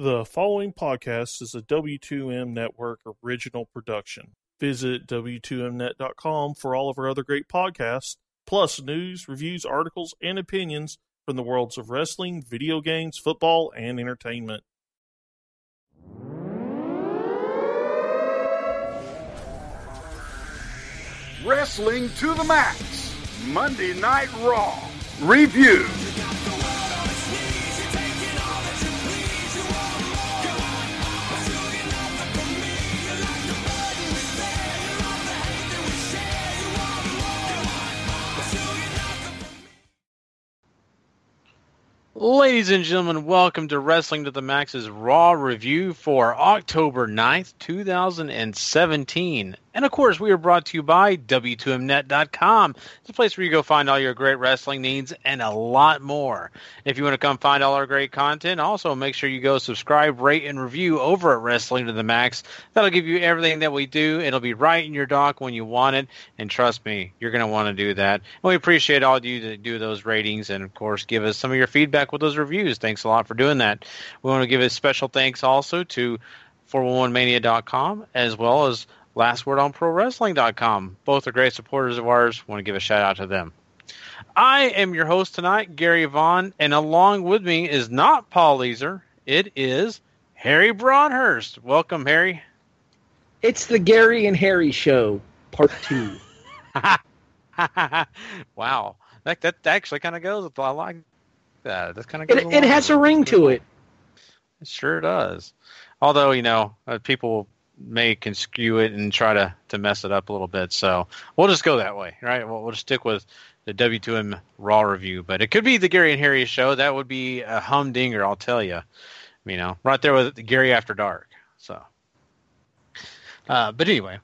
The following podcast is a W2M Network original production. Visit W2Mnet.com for all of our other great podcasts, plus news, reviews, articles, and opinions from the worlds of wrestling, video games, football, and entertainment. Wrestling to the Max, Monday Night Raw. Review. Ladies and gentlemen, welcome to Wrestling to the Max's Raw review for October 9th, 2017. And of course, we are brought to you by W2Mnet.com. It's a place where you go find all your great wrestling needs and a lot more. If you want to come find all our great content, also make sure you go subscribe, rate, and review over at Wrestling to the Max. That'll give you everything that we do. It'll be right in your dock when you want it. And trust me, you're going to want to do that. And we appreciate all of you that do those ratings and, of course, give us some of your feedback with those reviews. Thanks a lot for doing that. We want to give a special thanks also to 411mania.com as well as lastwordonprowrestling.com. Both are great supporters of ours. Want to give a shout out to them. I am your host tonight, Gary Vaughn, and along with me is not Paul Leeser. It is Harry Broadhurst. Welcome, Harry. It's the Gary and Harry Show, Part Two. wow, that that actually kind of goes. With, I like that. That kind of. It, it has a ring to it. It sure does. Although you know, uh, people may conskew it and try to, to mess it up a little bit. So we'll just go that way, right? We'll, we'll just stick with the W2M Raw review, but it could be the Gary and Harry show. That would be a humdinger, I'll tell you. You know, right there with Gary After Dark. So, uh, but anyway,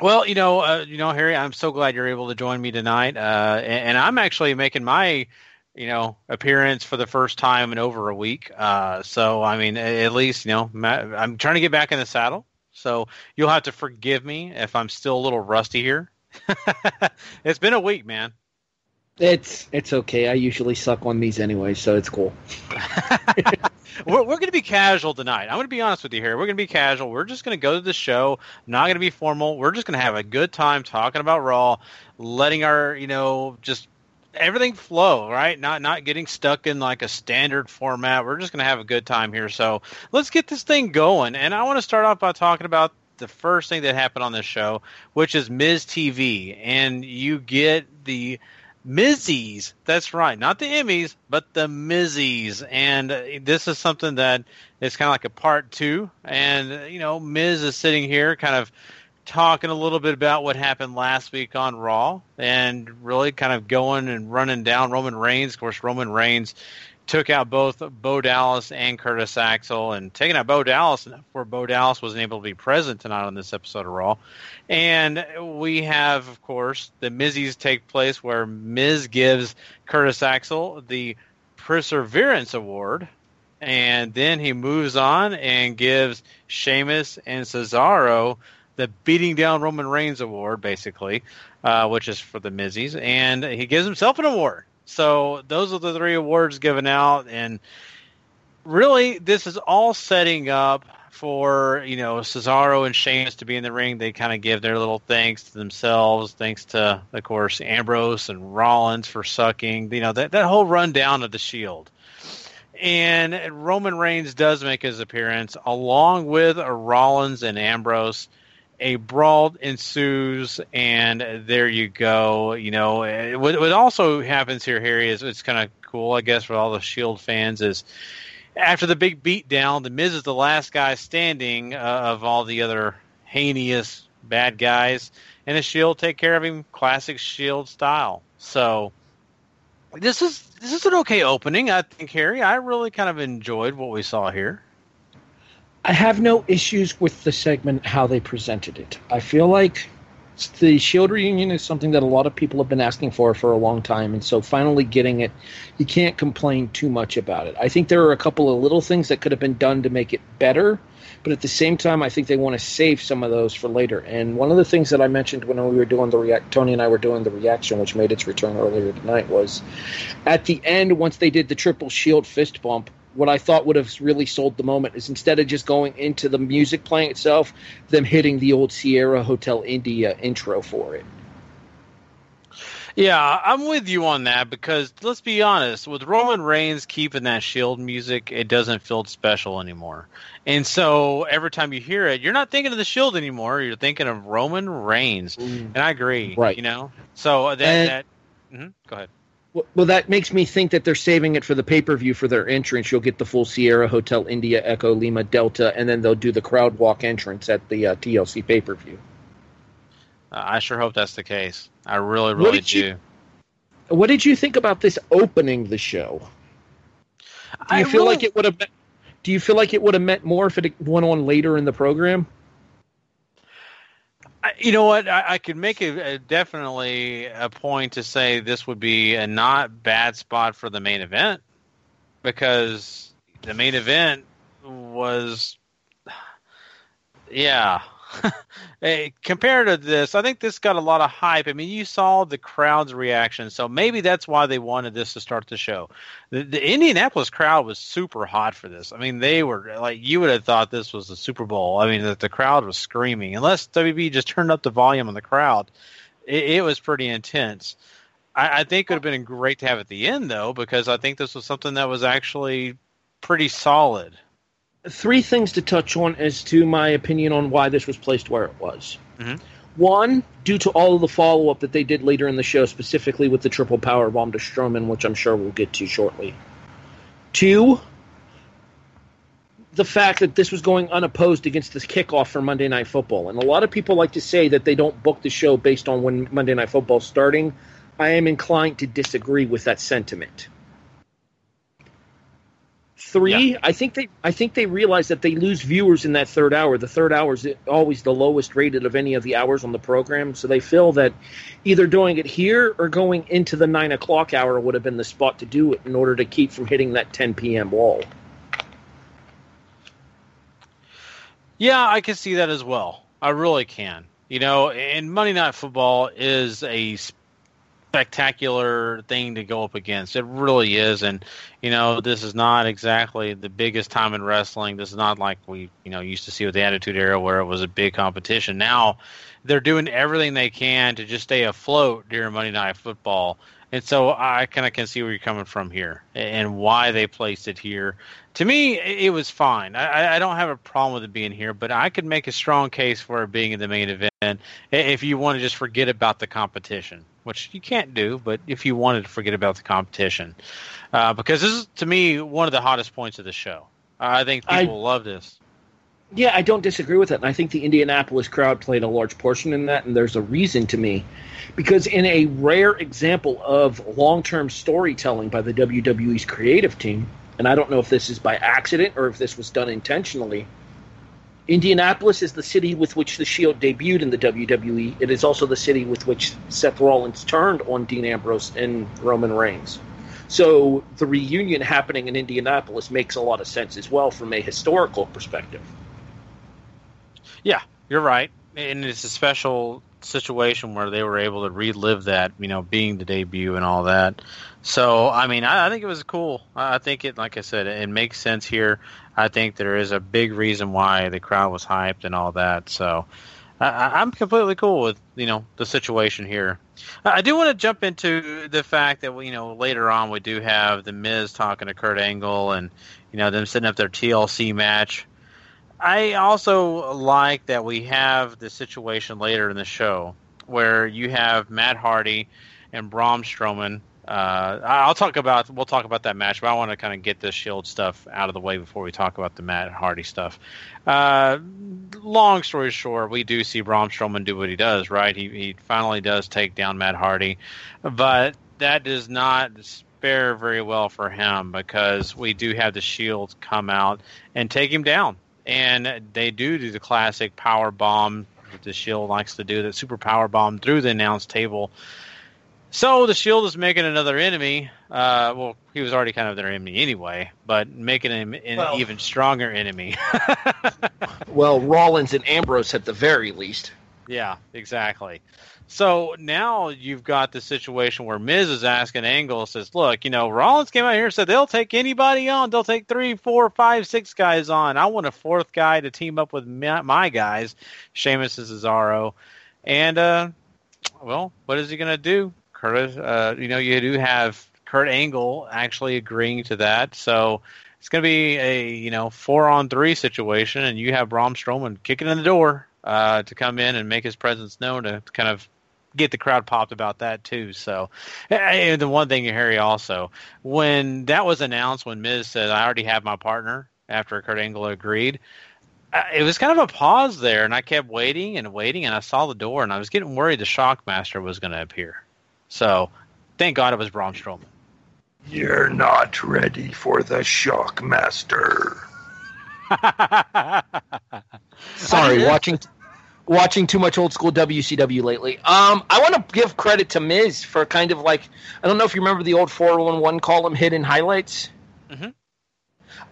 well, you know, uh, you know, Harry, I'm so glad you're able to join me tonight, uh, and, and, I'm actually making my, you know, appearance for the first time in over a week. Uh, so, I mean, at least, you know, I'm trying to get back in the saddle. So you'll have to forgive me if I'm still a little rusty here. it's been a week, man. It's it's okay. I usually suck on these anyway, so it's cool. we're we're going to be casual tonight. I'm going to be honest with you here. We're going to be casual. We're just going to go to the show. Not going to be formal. We're just going to have a good time talking about Raw, letting our you know just everything flow, right? Not not getting stuck in like a standard format. We're just gonna have a good time here. So let's get this thing going. And I want to start off by talking about the first thing that happened on this show, which is Miz TV, and you get the Mizzies. That's right, not the Emmys, but the Mizzies. And this is something that is kind of like a part two. And you know, Miz is sitting here, kind of talking a little bit about what happened last week on Raw and really kind of going and running down Roman Reigns. Of course, Roman Reigns took out both Bo Dallas and Curtis Axel, and taking out Bo Dallas before Bo Dallas wasn't able to be present tonight on this episode of Raw. And we have, of course, the Mizzies take place where Miz gives Curtis Axel the Perseverance Award, and then he moves on and gives Sheamus and Cesaro the beating down Roman Reigns award, basically, uh, which is for the Mizzies, and he gives himself an award. So those are the three awards given out, and really, this is all setting up for you know Cesaro and Sheamus to be in the ring. They kind of give their little thanks to themselves, thanks to of course Ambrose and Rollins for sucking. You know that that whole rundown of the Shield. And Roman Reigns does make his appearance along with Rollins and Ambrose a brawl ensues, and there you go. You know, what, what also happens here, Harry, is it's kind of cool, I guess, for all the Shield fans is after the big beatdown, the Miz is the last guy standing uh, of all the other heinous bad guys, and the Shield take care of him, classic Shield style. So this is this is an okay opening, I think, Harry. I really kind of enjoyed what we saw here. I have no issues with the segment how they presented it. I feel like the Shield reunion is something that a lot of people have been asking for for a long time, and so finally getting it, you can't complain too much about it. I think there are a couple of little things that could have been done to make it better, but at the same time, I think they want to save some of those for later. And one of the things that I mentioned when we were doing the react, Tony and I were doing the reaction, which made its return earlier tonight, was at the end once they did the triple Shield fist bump what I thought would have really sold the moment is instead of just going into the music playing itself, them hitting the old Sierra Hotel India intro for it. Yeah, I'm with you on that because let's be honest, with Roman Reigns keeping that Shield music, it doesn't feel special anymore. And so every time you hear it, you're not thinking of the Shield anymore. You're thinking of Roman Reigns, mm. and I agree. Right. You know, so that. And, that mm-hmm, go ahead. Well, that makes me think that they're saving it for the pay per view for their entrance. You'll get the full Sierra Hotel India Echo Lima Delta, and then they'll do the crowd walk entrance at the uh, TLC pay per view. Uh, I sure hope that's the case. I really, really what do. You, what did you think about this opening the show? Do you I feel really, like it would have? Do you feel like it would have meant more if it went on later in the program? You know what? I, I could make a, a, definitely a point to say this would be a not bad spot for the main event because the main event was, yeah, hey, compared to this, I think this got a lot of hype. I mean, you saw the crowd's reaction, so maybe that's why they wanted this to start the show. The, the Indianapolis crowd was super hot for this. I mean, they were like you would have thought this was the Super Bowl. I mean, that the crowd was screaming. Unless WB just turned up the volume on the crowd, it, it was pretty intense. I, I think it would have been great to have at the end though, because I think this was something that was actually pretty solid three things to touch on as to my opinion on why this was placed where it was. Mm-hmm. One, due to all of the follow up that they did later in the show, specifically with the triple power bomb to Strowman, which I'm sure we'll get to shortly. Two, the fact that this was going unopposed against this kickoff for Monday Night Football. And a lot of people like to say that they don't book the show based on when Monday Night Football is starting. I am inclined to disagree with that sentiment. Three, yeah. I think they I think they realize that they lose viewers in that third hour. The third hour is always the lowest rated of any of the hours on the program, so they feel that either doing it here or going into the nine o'clock hour would have been the spot to do it in order to keep from hitting that 10 p.m. wall. Yeah, I can see that as well. I really can. You know, and Monday Night Football is a spectacular thing to go up against. It really is, and you know this is not exactly the biggest time in wrestling. This is not like we you know used to see with the Attitude Era where it was a big competition. Now they're doing everything they can to just stay afloat during Monday Night Football. And so I kind of can see where you're coming from here and why they placed it here. To me, it was fine. I, I don't have a problem with it being here, but I could make a strong case for it being in the main event if you want to just forget about the competition which you can't do, but if you wanted to forget about the competition, uh, because this is to me one of the hottest points of the show. I think people I, love this. Yeah, I don't disagree with it, and I think the Indianapolis crowd played a large portion in that, and there's a reason to me, because in a rare example of long-term storytelling by the WWE's creative team, and I don't know if this is by accident or if this was done intentionally Indianapolis is the city with which the Shield debuted in the WWE. It is also the city with which Seth Rollins turned on Dean Ambrose and Roman Reigns. So the reunion happening in Indianapolis makes a lot of sense as well from a historical perspective. Yeah, you're right. And it's a special situation where they were able to relive that, you know, being the debut and all that. So, I mean, I, I think it was cool. I think it, like I said, it, makes sense here. I think there is a big reason why the crowd was hyped and all that. So, I, I'm completely cool with you know the situation here. I do want to jump into the fact that you know later on we do have the Miz talking to Kurt Angle and you know them setting up their TLC match. I also like that we have the situation later in the show where you have Matt Hardy and Braun Strowman uh, I'll talk about we'll talk about that match, but I want to kind of get this Shield stuff out of the way before we talk about the Matt Hardy stuff. Uh, long story short, we do see Braun Strowman do what he does, right? He he finally does take down Matt Hardy, but that does not spare very well for him because we do have the Shield come out and take him down, and they do do the classic power bomb that the Shield likes to do, that super power bomb through the announce table. So the shield is making another enemy. Uh, well, he was already kind of their enemy anyway, but making him an well, even stronger enemy. well, Rollins and Ambrose at the very least. Yeah, exactly. So now you've got the situation where Miz is asking Angle says, "Look, you know, Rollins came out here and said they'll take anybody on. They'll take three, four, five, six guys on. I want a fourth guy to team up with my, guys, Sheamus and Cesaro." And uh, well, what is he going to do? Curtis, uh, you know, you do have Kurt Angle actually agreeing to that, so it's going to be a you know four on three situation, and you have Braun Strowman kicking in the door uh, to come in and make his presence known to kind of get the crowd popped about that too. So, and the one thing, Harry, also when that was announced, when Miz said, "I already have my partner," after Kurt Angle agreed, uh, it was kind of a pause there, and I kept waiting and waiting, and I saw the door, and I was getting worried the Shockmaster was going to appear. So, thank God it was Braun Strowman. You're not ready for the Shockmaster. Sorry, watching watching too much old school WCW lately. Um, I want to give credit to Miz for kind of like I don't know if you remember the old 411 column hidden highlights. Mm-hmm.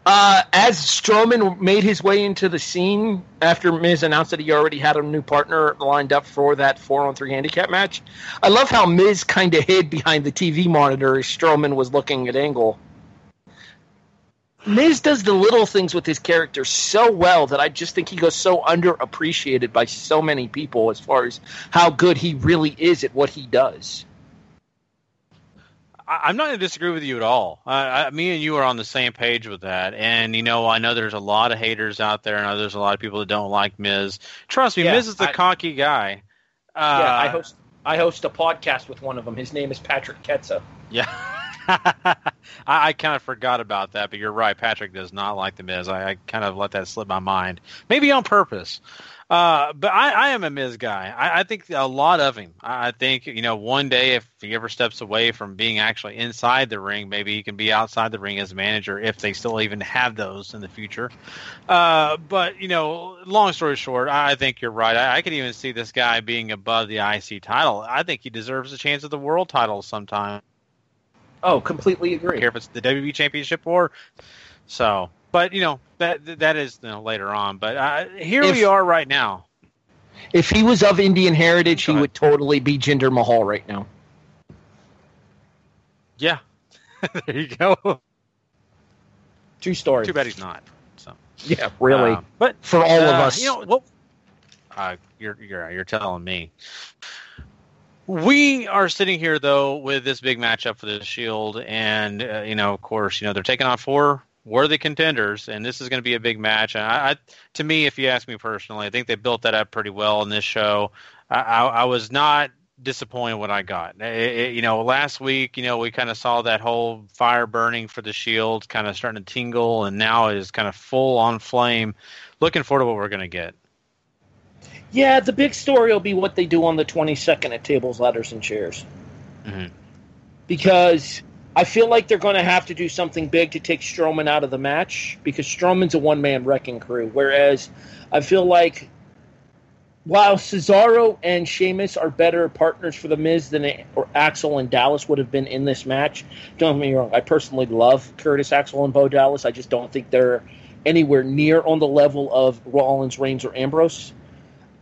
Uh, as Strowman made his way into the scene after Miz announced that he already had a new partner lined up for that four on three handicap match, I love how Miz kind of hid behind the TV monitor as Strowman was looking at Angle. Miz does the little things with his character so well that I just think he goes so underappreciated by so many people as far as how good he really is at what he does. I'm not going to disagree with you at all. I, me and you are on the same page with that. And you know, I know there's a lot of haters out there, and I know there's a lot of people that don't like Miz. Trust me, yeah, Miz is the I, cocky guy. Uh, yeah, I host I host a podcast with one of them. His name is Patrick Ketza. Yeah. I, I kind of forgot about that, but you're right. Patrick does not like the Miz. I, I kind of let that slip my mind, maybe on purpose. Uh, but I, I, am a Miz guy. I, I, think a lot of him. I think you know one day if he ever steps away from being actually inside the ring, maybe he can be outside the ring as a manager if they still even have those in the future. Uh, but you know, long story short, I think you're right. I, I could even see this guy being above the IC title. I think he deserves a chance at the world title sometime. Oh, completely agree. Care if it's the WWE Championship or so but you know that that is you know, later on. But uh, here if, we are right now. If he was of Indian heritage, he would totally be Jinder Mahal right now. Yeah, there you go. True story. Too bad he's not. So yeah, really. Uh, but for all uh, of us, you know, well, uh, you're you're you're telling me. We are sitting here though with this big matchup for the Shield, and uh, you know, of course, you know they're taking on four worthy contenders, and this is going to be a big match. And I, I, to me, if you ask me personally, I think they built that up pretty well in this show. I, I, I was not disappointed what I got. It, it, you know, last week, you know, we kind of saw that whole fire burning for the shield, kind of starting to tingle, and now it is kind of full on flame. Looking forward to what we're going to get. Yeah, the big story will be what they do on the 22nd at tables, ladders, and chairs. Mm-hmm. Because I feel like they're going to have to do something big to take Strowman out of the match because Strowman's a one man wrecking crew. Whereas I feel like while Cesaro and Sheamus are better partners for the Miz than or Axel and Dallas would have been in this match, don't get me wrong. I personally love Curtis Axel and Bo Dallas. I just don't think they're anywhere near on the level of Rollins, Reigns, or Ambrose.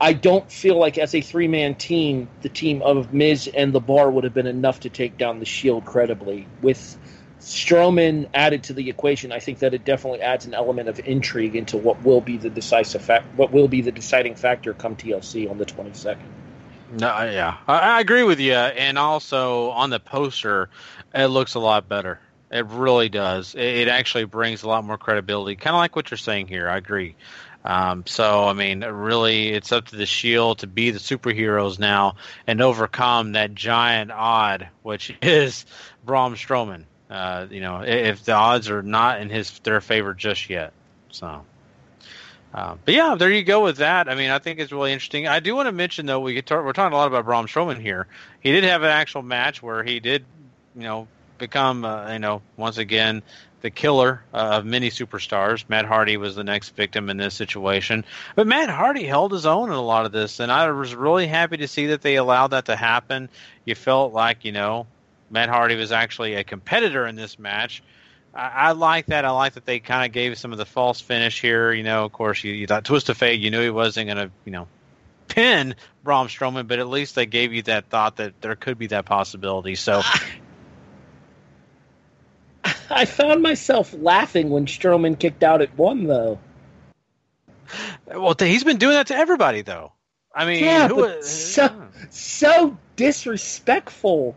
I don't feel like as a three man team, the team of Miz and the Bar would have been enough to take down the Shield credibly. With Strowman added to the equation, I think that it definitely adds an element of intrigue into what will be the decisive fact, what will be the deciding factor come TLC on the twenty second. No, yeah, I, I agree with you, and also on the poster, it looks a lot better. It really does. It, it actually brings a lot more credibility, kind of like what you're saying here. I agree. Um, so, I mean, really, it's up to the Shield to be the superheroes now and overcome that giant odd, which is Braun Strowman. Uh, you know, if the odds are not in his their favor just yet. So, uh, but yeah, there you go with that. I mean, I think it's really interesting. I do want to mention though, we we're talking a lot about Braun Strowman here. He did have an actual match where he did, you know, become, uh, you know, once again the killer uh, of many superstars. Matt Hardy was the next victim in this situation. But Matt Hardy held his own in a lot of this, and I was really happy to see that they allowed that to happen. You felt like, you know, Matt Hardy was actually a competitor in this match. I, I like that. I like that they kind of gave some of the false finish here. You know, of course, you, you thought Twist of Fate, you knew he wasn't going to, you know, pin Braun Strowman, but at least they gave you that thought that there could be that possibility. So I found myself laughing when Strowman kicked out at one, though. Well, he's been doing that to everybody, though. I mean, yeah, who, but so so disrespectful.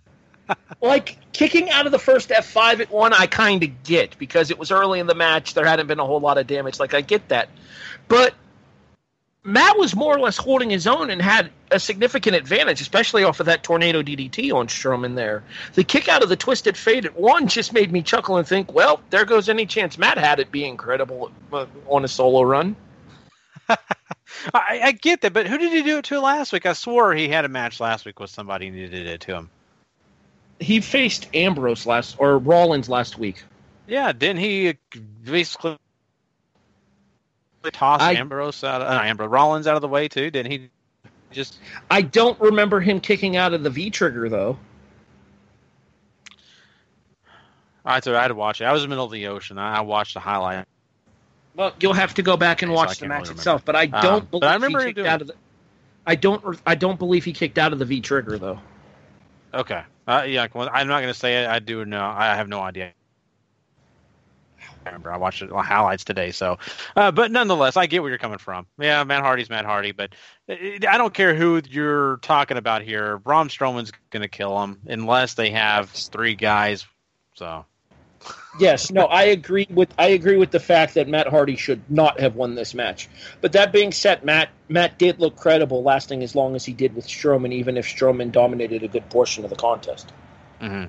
like kicking out of the first F five at one, I kind of get because it was early in the match. There hadn't been a whole lot of damage. Like I get that, but Matt was more or less holding his own and had a significant advantage, especially off of that tornado DDT on Strowman there. The kick out of the Twist of Fate at one just made me chuckle and think, well, there goes any chance Matt had it being credible uh, on a solo run. I, I, get that, but who did he do it to last week? I swore he had a match last week with somebody he did it to him. He faced Ambrose last or Rollins last week. Yeah, didn't he basically toss I, Ambrose out of uh, Ambrose Rollins out of the way too? Didn't he just I don't remember him kicking out of the V trigger though. I thought I had to watch it. I was in the middle of the ocean. I watched the highlight. Well, you'll have to go back and watch so the match really itself, but I don't um, believe I remember he kicked out of the. I don't. I don't believe he kicked out of the V trigger though. Okay. Uh, yeah, I'm not going to say it. I do know. I have no idea remember. I watched it highlights today. So, uh, but nonetheless, I get where you're coming from. Yeah, Matt Hardy's Matt Hardy, but I don't care who you're talking about here. Braun Strowman's going to kill him unless they have three guys. So. yes, no, I agree with I agree with the fact that Matt Hardy should not have won this match. But that being said, Matt Matt did look credible, lasting as long as he did with Strowman, even if Strowman dominated a good portion of the contest. Mm-hmm.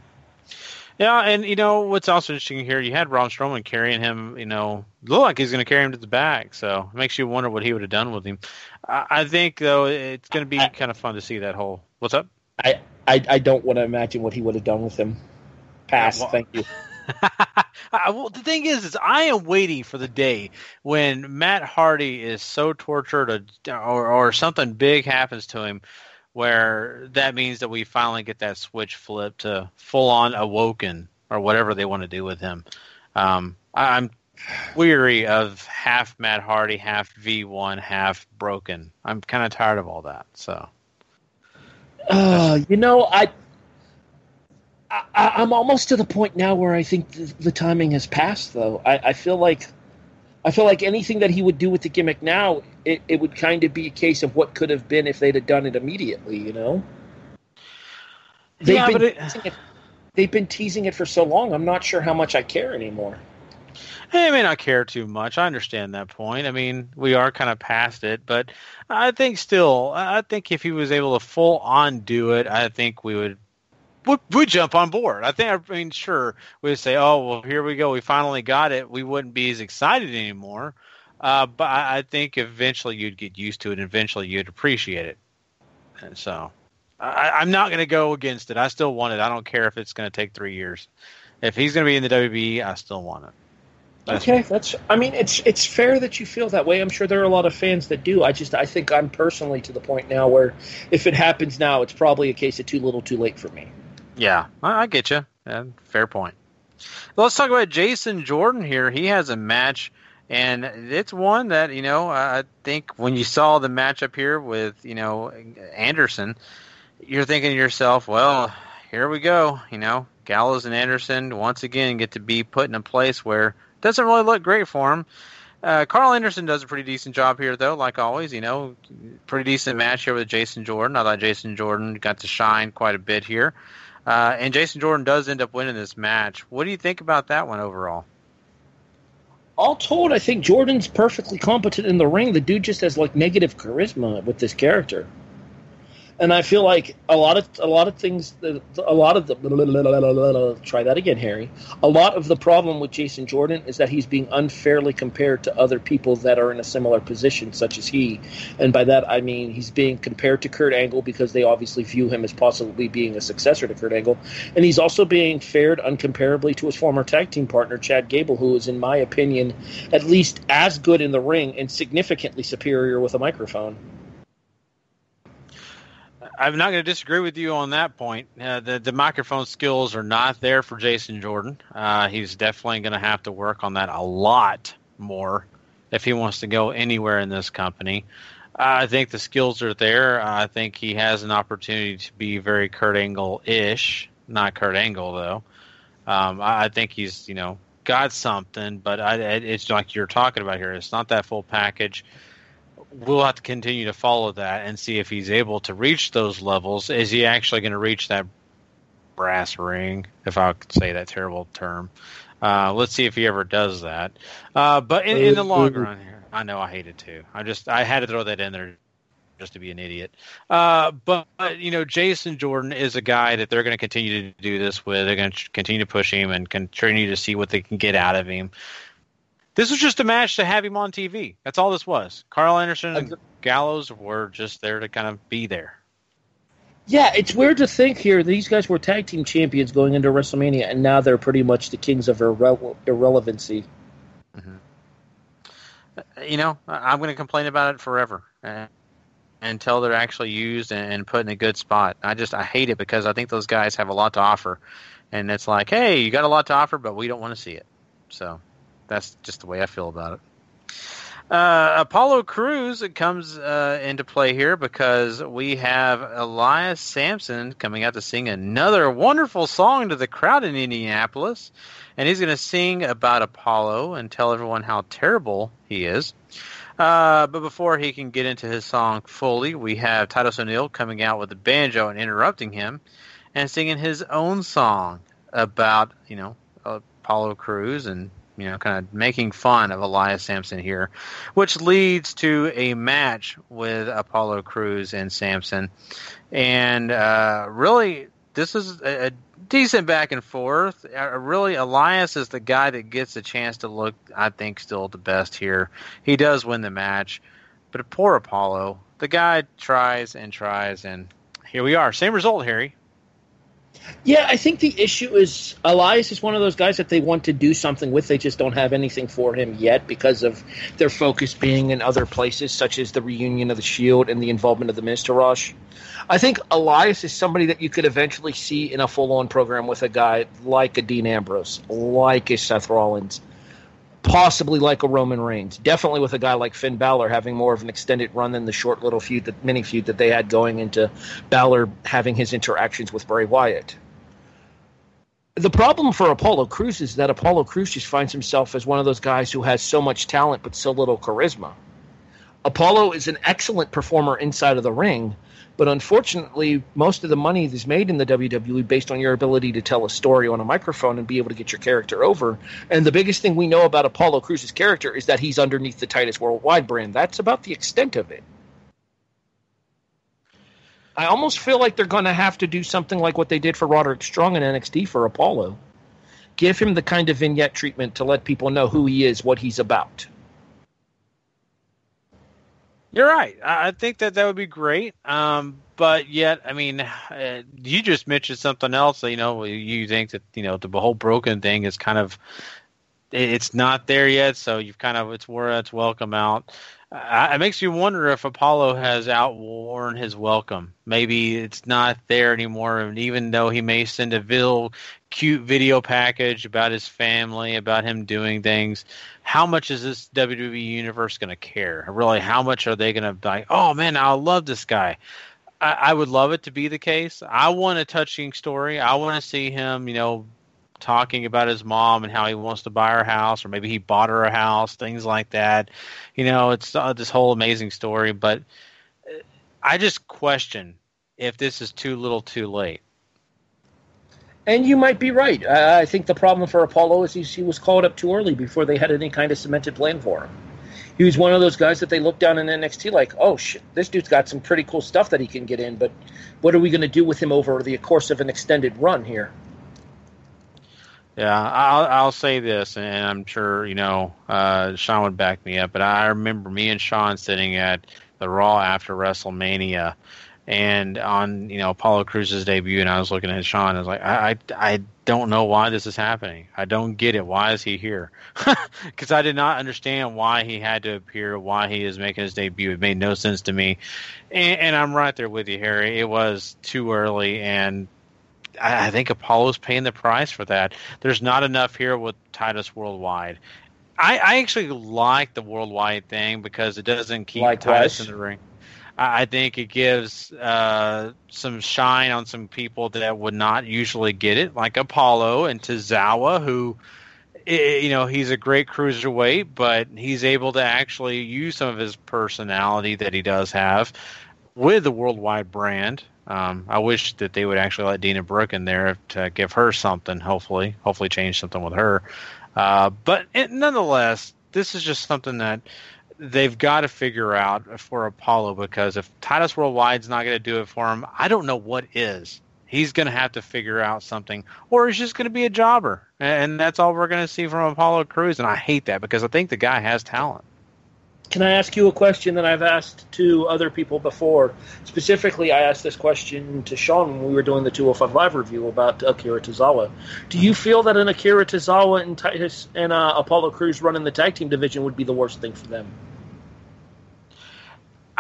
Yeah, and you know what's also interesting here? You had Braun Strowman carrying him. You know, look like he's going to carry him to the back, so it makes you wonder what he would have done with him. I, I think though it's going to be kind of fun to see that whole. What's up? I I, I don't want to imagine what he would have done with him. Pass. well, thank you. well, the thing is, is I am waiting for the day when Matt Hardy is so tortured, or, or something big happens to him, where that means that we finally get that switch flip to full on awoken or whatever they want to do with him. Um, I'm weary of half Matt Hardy, half V1, half broken. I'm kind of tired of all that. So, uh, you know, I, I am almost to the point now where I think the, the timing has passed. Though I, I feel like I feel like anything that he would do with the gimmick now, it, it would kind of be a case of what could have been if they'd have done it immediately, you know? They've yeah, been but it, it, they've been teasing it for so long. I'm not sure how much I care anymore. I may not care too much. I understand that point. I mean, we are kind of past it, but I think still, I think if he was able to full on do it, I think we would would, would jump on board. I think, I mean, sure, we'd say, oh, well, here we go. We finally got it. We wouldn't be as excited anymore. Uh, but I, I, think eventually you'd get used to it and eventually you'd appreciate it. And so I, am not going to go against it. I still want it. I don't care if it's going to take three years. If he's going to be in the WB, I still want it. That's okay, that's. I mean, it's it's fair that you feel that way. I'm sure there are a lot of fans that do. I just I think I'm personally to the point now where if it happens now, it's probably a case of too little, too late for me. Yeah, I, I get you. Yeah, fair point. Let's talk about Jason Jordan here. He has a match, and it's one that you know I think when you saw the matchup here with you know Anderson, you're thinking to yourself, well, here we go. You know, Gallows and Anderson once again get to be put in a place where it doesn't really look great for them. Uh, Karl Anderson does a pretty decent job here, though. Like always, you know, pretty decent match here with Jason Jordan. I thought Jason Jordan got to shine quite a bit here. Uh, and Jason Jordan does end up winning this match. What do you think about that one overall? All told, I think Jordan's perfectly competent in the ring. The dude just has like negative charisma with this character and I feel like a lot of a lot of things, a lot of the try that again, Harry. A lot of the problem with Jason Jordan is that he's being unfairly compared to other people that are in a similar position, such as he. And by that I mean he's being compared to Kurt Angle because they obviously view him as possibly being a successor to Kurt Angle, and he's also being fared uncomparably to his former tag team partner Chad Gable, who is, in my opinion, at least as good in the ring and significantly superior with a microphone. I'm not going to disagree with you on that point. Uh, the the microphone skills are not there for Jason Jordan. Uh, he's definitely going to have to work on that a lot more if he wants to go anywhere in this company. I think the skills are there. I think he has an opportunity to be very Kurt Angle ish. Not Kurt Angle though. Um, I, I think he's you know got something, but I, it's like you're talking about here. It's not that full package. We'll have to continue to follow that and see if he's able to reach those levels. Is he actually going to reach that brass ring, if I could say that terrible term? Uh, let's see if he ever does that. Uh, but in, in the long run, here, I know I hate it too. I just I had to throw that in there just to be an idiot. Uh, but, but, you know, Jason Jordan is a guy that they're going to continue to do this with. They're going to continue to push him and continue to see what they can get out of him. This was just a match to have him on TV. That's all this was. Karl Anderson and Gallows were just there to kind of be there. Yeah, it's weird to think here. These guys were tag team champions going into WrestleMania, and now they're pretty much the kings of irre- irrelevancy. Mm-hmm. You know, I'm going to complain about it forever until they're actually used and put in a good spot. I just I hate it because I think those guys have a lot to offer, and it's like, hey, you got a lot to offer, but we don't want to see it. So that's just the way I feel about it. Uh, Apollo Crews comes uh, into play here because we have Elias Samson coming out to sing another wonderful song to the crowd in Indianapolis, and he's going to sing about Apollo and tell everyone how terrible he is. Uh, but before he can get into his song fully, we have Titus O'Neil coming out with the banjo and interrupting him and singing his own song about, you know, Apollo Crews and, you know, kind of making fun of Elias Samson here, which leads to a match with Apollo Crews and Samson. And uh, really, this is a, a decent back and forth. Uh, really, Elias is the guy that gets a chance to look, I think, still the best here. He does win the match, but poor Apollo. The guy tries and tries, and here we are. Same result, Harry. Yeah, I think the issue is Elias is one of those guys that they want to do something with. They just don't have anything for him yet because of their focus being in other places, such as the reunion of the Shield and the involvement of the Minister Rush. I think Elias is somebody that you could eventually see in a full on program with a guy like a Dean Ambrose, like a Seth Rollins, possibly like a Roman Reigns. Definitely with a guy like Finn Balor having more of an extended run than the short little feud, that mini feud that they had going into Balor having his interactions with Bray Wyatt. The problem for Apollo Crews is that Apollo Crews just finds himself as one of those guys who has so much talent but so little charisma. Apollo is an excellent performer inside of the ring, but unfortunately, most of the money is made in the WWE based on your ability to tell a story on a microphone and be able to get your character over. And the biggest thing we know about Apollo Crews's character is that he's underneath the Titus Worldwide brand. That's about the extent of it. I almost feel like they're going to have to do something like what they did for Roderick Strong in NXT for Apollo. Give him the kind of vignette treatment to let people know who he is, what he's about. You're right. I think that that would be great. Um, but yet, I mean, uh, you just mentioned something else. You know, you think that you know the whole broken thing is kind of it's not there yet. So you've kind of it's where it's welcome out. Uh, it makes you wonder if Apollo has outworn his welcome. Maybe it's not there anymore. And even though he may send a real cute video package about his family, about him doing things, how much is this WWE universe going to care? Really, how much are they going to like, oh man, I love this guy? I, I would love it to be the case. I want a touching story. I want to see him, you know, talking about his mom and how he wants to buy her house, or maybe he bought her a house, things like that. You know, it's uh, this whole amazing story, but uh, I just question if this is too little, too late. And you might be right. I think the problem for Apollo is he was called up too early before they had any kind of cemented plan for him. He was one of those guys that they looked down in NXT like, oh shit, this dude's got some pretty cool stuff that he can get in, but what are we going to do with him over the course of an extended run here? Yeah, I'll I'll say this, and I'm sure you know uh, Sean would back me up, but I remember me and Sean sitting at the Raw after WrestleMania, and on you know Apollo Crews's debut, and I was looking at Sean, I was like, I I, I don't know why this is happening. I don't get it. Why is he here? Because I did not understand why he had to appear, why he is making his debut. It made no sense to me, and, and I'm right there with you, Harry. It was too early, and I think Apollo's paying the price for that. There's not enough here with Titus Worldwide. I, I actually like the worldwide thing because it doesn't keep Likewise. Titus in the ring. I, think it gives uh, some shine on some people that would not usually get it, like Apollo and Tozawa, who, you know, he's a great cruiserweight, but he's able to actually use some of his personality that he does have with the worldwide brand. Um, I wish that they would actually let Dana Brooke in there to give her something. Hopefully, hopefully change something with her. Uh, but it, nonetheless, this is just something that they've got to figure out for Apollo because if Titus Worldwide's not going to do it for him, I don't know what is. He's going to have to figure out something, or he's just going to be a jobber, and that's all we're going to see from Apollo Crews. And I hate that because I think the guy has talent. Can I ask you a question that I've asked to other people before? Specifically, I asked this question to Sean when we were doing the 205 Live review about Akira Tozawa. Do you feel that an Akira Tozawa and Titus and uh, Apollo Crews running the tag team division would be the worst thing for them?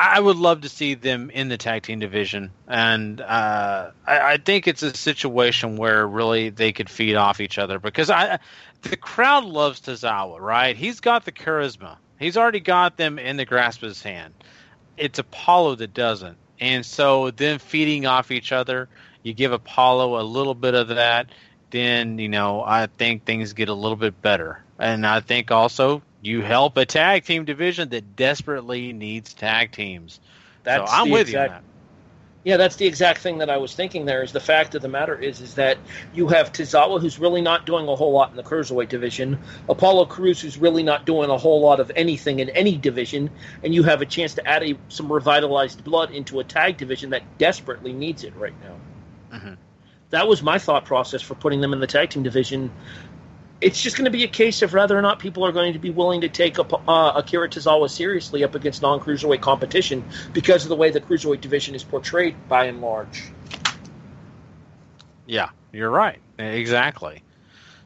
I would love to see them in the tag team division, and uh, I, I think it's a situation where really they could feed off each other because I, the crowd loves Tozawa, right? He's got the charisma. He's already got them in the grasp of his hand. It's Apollo that doesn't, and so then feeding off each other, you give Apollo a little bit of that, then you know I think things get a little bit better, and I think also you help a tag team division that desperately needs tag teams. That's so I'm with exact- you on that. Yeah, that's the exact thing that I was thinking. There is the fact of the matter is is that you have Tozawa, who's really not doing a whole lot in the cruiserweight division, Apollo Crews, who's really not doing a whole lot of anything in any division, and you have a chance to add a, some revitalized blood into a tag division that desperately needs it right now. Mhm. That was my thought process for putting them in the tag team division. It's just going to be a case of whether or not people are going to be willing to take Ap- uh, Akira Tozawa seriously up against non-cruiserweight competition because of the way the cruiserweight division is portrayed by and large. Yeah, you're right. Exactly.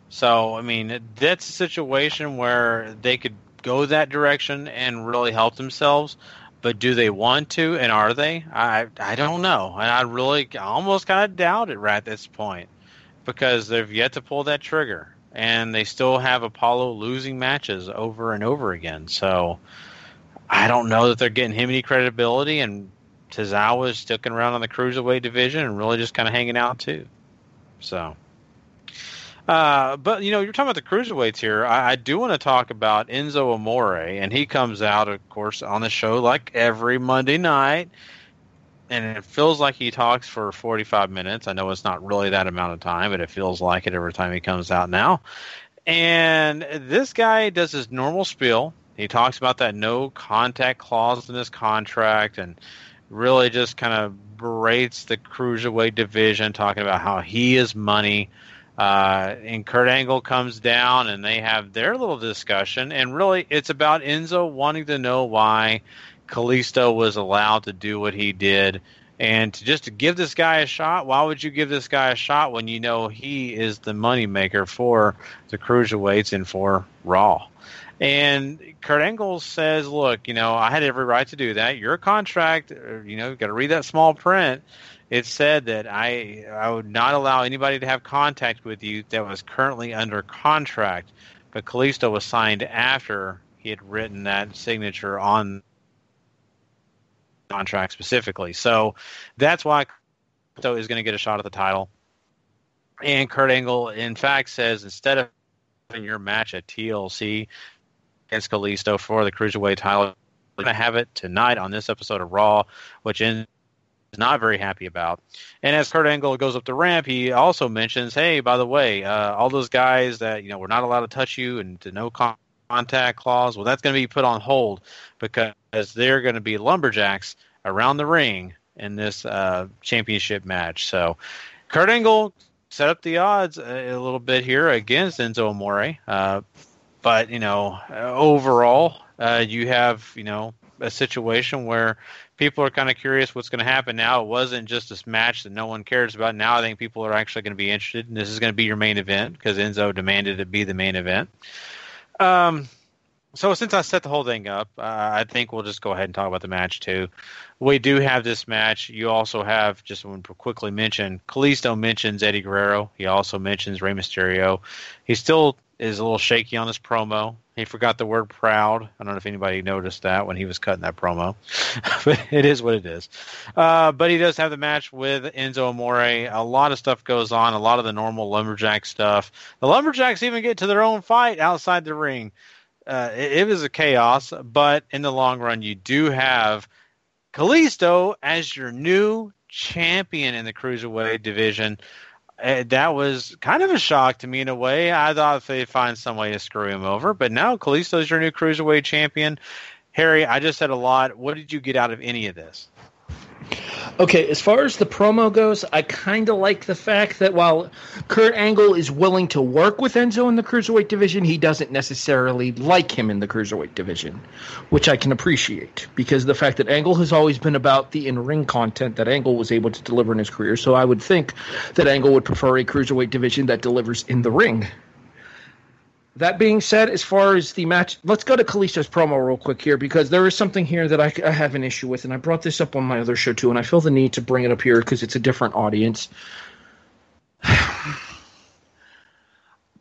So, I mean, that's a situation where they could go that direction and really help themselves. But do they want to, and are they? I I don't know, and I really almost kind of doubt it right at this point because they've yet to pull that trigger, and they still have Apollo losing matches over and over again. So I don't know that they're getting him any credibility, and Tozawa is sticking around on the cruiserweight division and really just kind of hanging out too. So, uh, but you know, you're talking about the cruiserweights here. I, I do want to talk about Enzo Amore, and he comes out, of course, on the show like every Monday night, and it feels like he talks for 45 minutes. I know it's not really that amount of time, but it feels like it every time he comes out now. And this guy does his normal spiel. He talks about that no contact clause in his contract, and really just kind of berates the cruiserweight division, talking about how he is money. Uh, and Kurt Angle comes down, and they have their little discussion. And really, it's about Enzo wanting to know why Kalisto was allowed to do what he did, and to just to give this guy a shot. Why would you give this guy a shot when you know he is the moneymaker for the cruiserweights and for Raw? And Kurt Angle says, "Look, you know, I had every right to do that. Your contract, uh, you know, you got to read that small print. It said that I I would not allow anybody to have contact with you that was currently under contract. But Kalisto was signed after he had written that signature on contract specifically. So that's why Kalisto is going to get a shot at the title. And Kurt Angle, in fact, says instead of having your match at TLC against Kalisto for the cruiserweight title. We're going to have it tonight on this episode of Raw, which is not very happy about. And as Kurt Angle goes up the ramp, he also mentions, "Hey, by the way, uh, all those guys that you know we're not allowed to touch you and to no contact clause. Well, that's going to be put on hold because they're going to be lumberjacks around the ring in this uh, championship match." So, Kurt Angle set up the odds a, a little bit here against Enzo Amore. Uh, but you know, overall, uh, you have you know a situation where people are kind of curious what's going to happen now. It wasn't just this match that no one cares about. Now I think people are actually going to be interested, and this is going to be your main event because Enzo demanded it be the main event. Um, so since I set the whole thing up, uh, I think we'll just go ahead and talk about the match too. We do have this match. You also have just want to quickly mention Kalisto mentions Eddie Guerrero. He also mentions Rey Mysterio. He still is a little shaky on his promo. He forgot the word proud. I don't know if anybody noticed that when he was cutting that promo, but it is what it is. Uh, but he does have the match with Enzo Amore. A lot of stuff goes on, a lot of the normal lumberjack stuff. The lumberjacks even get to their own fight outside the ring. Uh, it, it was a chaos, but in the long run, you do have Kalisto as your new champion in the cruiserweight division. Uh, that was kind of a shock to me in a way. I thought they'd find some way to screw him over, but now Kalisto's your new cruiserweight champion. Harry, I just said a lot. What did you get out of any of this? Okay, as far as the promo goes, I kind of like the fact that while Kurt Angle is willing to work with Enzo in the cruiserweight division, he doesn't necessarily like him in the cruiserweight division, which I can appreciate because the fact that Angle has always been about the in-ring content that Angle was able to deliver in his career. So I would think that Angle would prefer a cruiserweight division that delivers in the ring. That being said, as far as the match, let's go to Kalisto's promo real quick here because there is something here that I, I, have an issue with, and I brought this up on my other show too, and I feel the need to bring it up here because it's a different audience.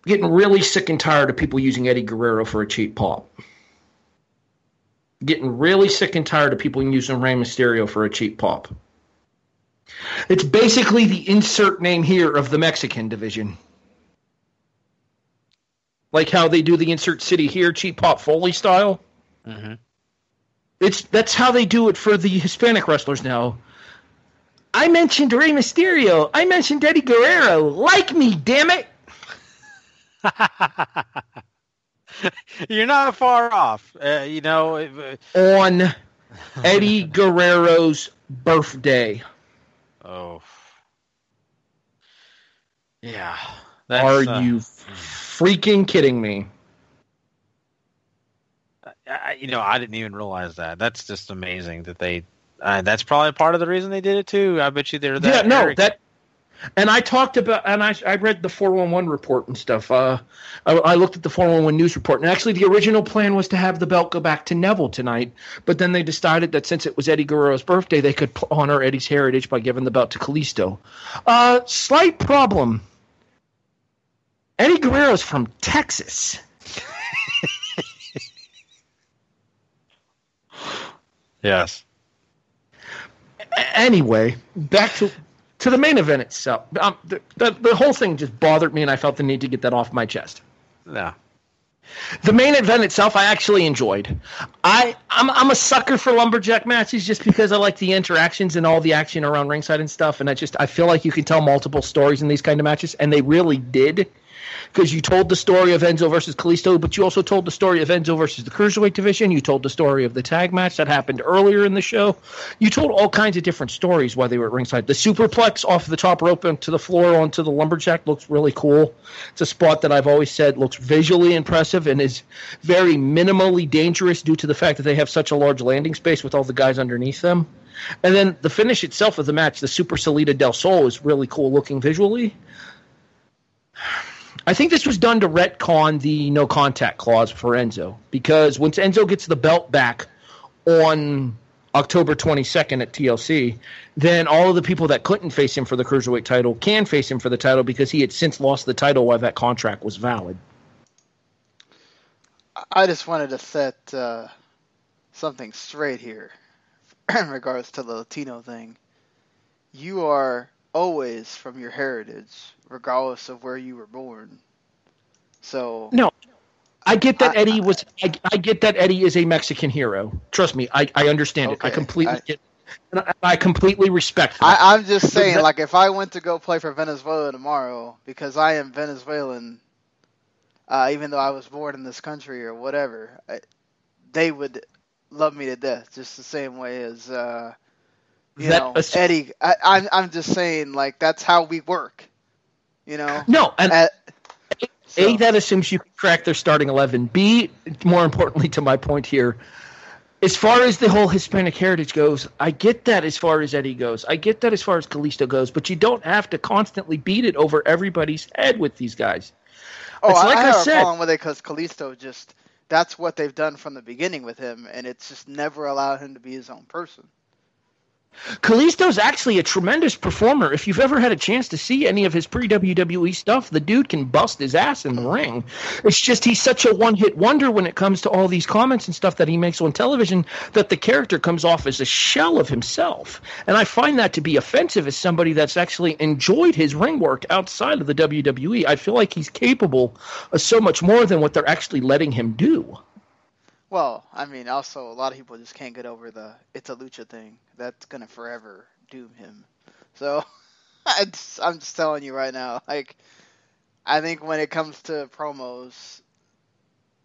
Getting really sick and tired of people using Eddie Guerrero for a cheap pop. Getting really sick and tired of people using Rey Mysterio for a cheap pop. It's basically the insert name here of the Mexican division like how they do the insert city here, cheap pop Foley style. Mm-hmm. It's that's how they do it for the Hispanic wrestlers now. I mentioned Rey Mysterio. I mentioned Eddie Guerrero. Like me, damn it. You're not far off. Uh, you know, uh, on Eddie Guerrero's birthday. Oh, yeah. Are uh, you freaking kidding me? I, you know, I didn't even realize that. That's just amazing that they. Uh, that's probably part of the reason they did it too. I bet you they're that. Yeah, no, that. And I talked about, and I, I read the 411 report and stuff. Uh, I, I, looked at the 411 news report, and actually, the original plan was to have the belt go back to Neville tonight. But then they decided that since it was Eddie Guerrero's birthday, they could honor Eddie's heritage by giving the belt to Kalisto. Uh, slight problem Eddie Guerrero's from Texas. yes. Anyway, back to to the main event itself. Um, the, the, the whole thing just bothered me, and I felt the need to get that off my chest. Yeah. The main event itself, I actually enjoyed. I I'm I'm a sucker for lumberjack matches just because I like the interactions and all the action around ringside and stuff. And I just I feel like you can tell multiple stories in these kind of matches, and they really did because you told the story of Enzo versus Kalisto, but you also told the story of Enzo versus the Cruiserweight division. You told the story of the tag match that happened earlier in the show. You told all kinds of different stories while they were at ringside. The superplex off the top rope into the floor onto the lumberjack looks really cool. It's a spot that I've always said looks visually impressive and is very minimally dangerous due to the fact that they have such a large landing space with all the guys underneath them. And then the finish itself of the match, the Super Salida del Sol, is really cool looking visually. I think this was done to retcon the no contact clause for Enzo because once Enzo gets the belt back on October 22nd at TLC, then all of the people that couldn't face him for the cruiserweight title can face him for the title because he had since lost the title while that contract was valid. I just wanted to set uh, something straight here in regards to the Latino thing. You are always from your heritage, regardless of where you were born. So no, I get that I, Eddie was. I, I, get that Eddie is a Mexican hero. Trust me, I, I understand okay, it. I completely I, get. I, I completely respect. That. I, am just saying, like, if I went to go play for Venezuela tomorrow, because I am Venezuelan, uh, even though I was born in this country or whatever, they would love me to death, just the same way as uh, you that know, Eddie. I, I'm I'm just saying, like that's how we work. You know. No, and uh, At, so. a that assumes you can crack their starting eleven. B, more importantly, to my point here, as far as the whole Hispanic heritage goes, I get that as far as Eddie goes. I get that as far as Kalisto goes, but you don't have to constantly beat it over everybody's head with these guys. Oh, it's like I, I have said, a problem with it because Kalisto just that's what they've done from the beginning with him, and it's just never allowed him to be his own person. Kalisto's actually a tremendous performer. If you've ever had a chance to see any of his pre WWE stuff, the dude can bust his ass in the ring. It's just he's such a one hit wonder when it comes to all these comments and stuff that he makes on television that the character comes off as a shell of himself. And I find that to be offensive as somebody that's actually enjoyed his ring work outside of the WWE. I feel like he's capable of so much more than what they're actually letting him do. Well, I mean, also a lot of people just can't get over the "it's a lucha" thing. That's gonna forever doom him. So, I just, I'm just telling you right now. Like, I think when it comes to promos,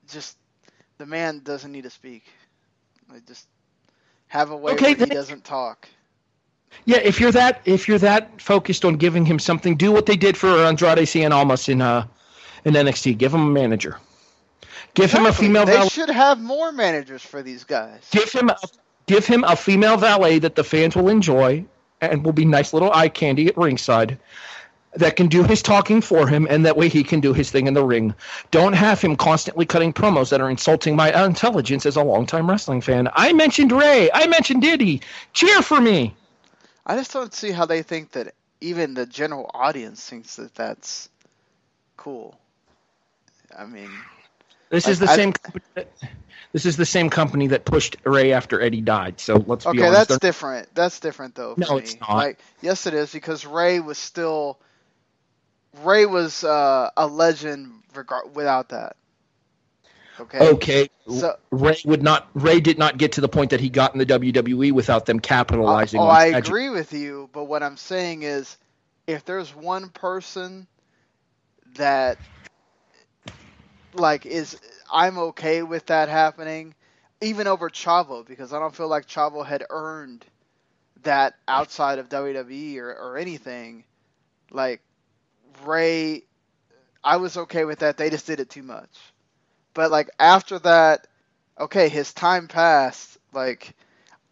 just the man doesn't need to speak. Like, just have a way Okay, where he doesn't talk. Yeah, if you're that if you're that focused on giving him something, do what they did for Andrade Cien Almas in uh in NXT. Give him a manager. Give him a female They valet. should have more managers for these guys. Give him a, give him a female valet that the fans will enjoy and will be nice little eye candy at ringside. That can do his talking for him, and that way he can do his thing in the ring. Don't have him constantly cutting promos that are insulting my intelligence as a longtime wrestling fan. I mentioned Rey. I mentioned Diddy. Cheer for me. I just don't see how they think that even the general audience thinks that that's cool. I mean, This is the I- same. company that, this is the same company that pushed Rey after Eddie died. So let's be okay, that's they're- different. That's different though. No, me. it's not. Like, yes, it is because Rey was still Rey was uh, a legend regard without that. Okay. okay. So Rey would not. Rey did not get to the point that he got in the WWE without them capitalizing. oh, on I agree with you, but what I'm saying is, if there's one person that like is I'm okay with that happening, even over Chavo, because I don't feel like Chavo had earned that outside of WWE or, or anything. Like Rey, I was okay with that. They just did it too much. But like after that, okay, his time passed. Like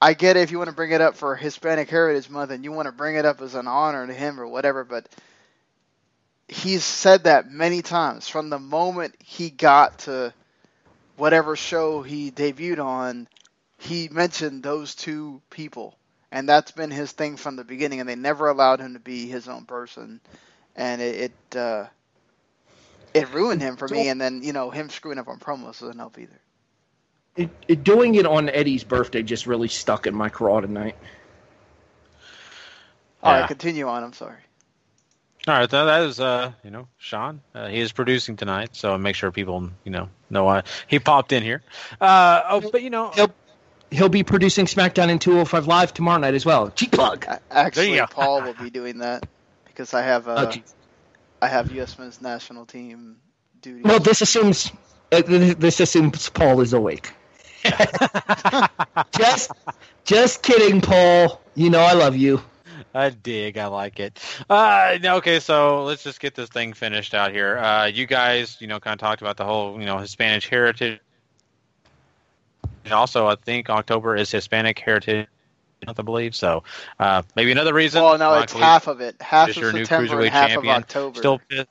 I get it if you want to bring it up for Hispanic Heritage Month and you want to bring it up as an honor to him or whatever, but he's said that many times from the moment he got to whatever show he debuted on, he mentioned those two people. And that's been his thing from the beginning, and they never allowed him to be his own person. And it, it uh, it ruined him for me. And then you know him screwing up on promos doesn't help either. It, it, doing it on Eddie's birthday just really stuck in my craw tonight. All Yeah. right, continue on. I'm sorry. All right, that, that is uh, you know, Sean. Uh, he is producing tonight, so make sure people, you know, know why he popped in here. Uh, oh, but you know, He'll he'll be producing SmackDown in 205 Live tomorrow night as well. Cheap plug. A- Actually, go. Paul will be doing that because I have uh, Oh. I have U.S. Men's National Team duty. well, this assumes uh, th- this assumes Paul is awake. just just kidding, Paul. You know I love you. I dig. I like it. Uh, okay, so let's just get this thing finished out here. Uh, you guys, you know, kind of talked about the whole, you know, Hispanic heritage. And also, I think October is Hispanic Heritage Month, I believe. So uh, maybe another reason. well, no, it's half of it. Half of your new September cruiserweight and half champion. of October. Still pissed.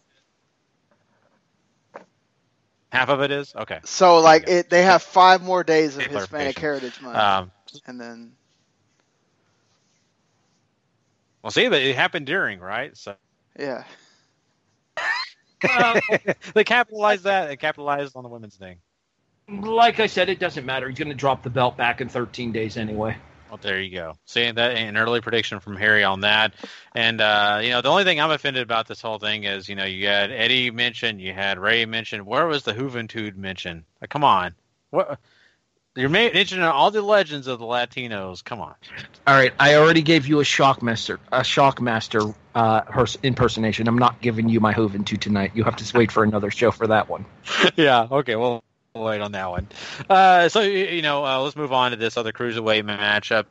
Half of it is okay. so like it, they have five more days of Hispanic. Heritage Month, Um, and then well, see, but it happened during, right? So yeah, well, they capitalized that. They capitalized on the women's thing. Like I said, it doesn't matter. He's going to drop the belt back in 13 days anyway. Well, there you go. Seeing that an early prediction from Harry on that, and uh, you know the only thing I'm offended about this whole thing is you know you had Eddie mentioned, you had Ray mentioned. Where was the Juventud mention? Like, come on, what? You're mentioning all the legends of the Latinos. Come on. All right, I already gave you a Shockmaster, a Shockmaster uh, hers- impersonation. I'm not giving you my Hoven to tonight. You have to wait for another show for that one. yeah. Okay. Well, we'll wait on that one. Uh, so you know, uh, let's move on to this other cruiserweight matchup.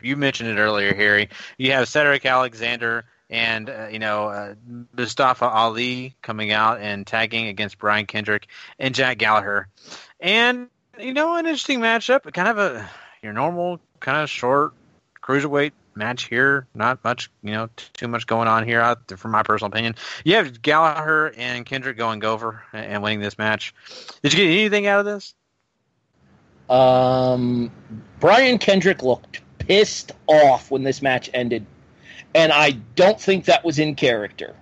You mentioned it earlier, Harry. You have Cedric Alexander and uh, you know uh, Mustafa Ali coming out and tagging against Brian Kendrick and Jack Gallagher, and you know an interesting matchup. Kind of a your normal kind of short cruiserweight match here. Not much, you know, t- too much going on here, out from my personal opinion. You have Gallagher and Kendrick going over and- and winning this match. Did you get anything out of this? Um, Brian Kendrick looked pissed off when this match ended, and I don't think that was in character.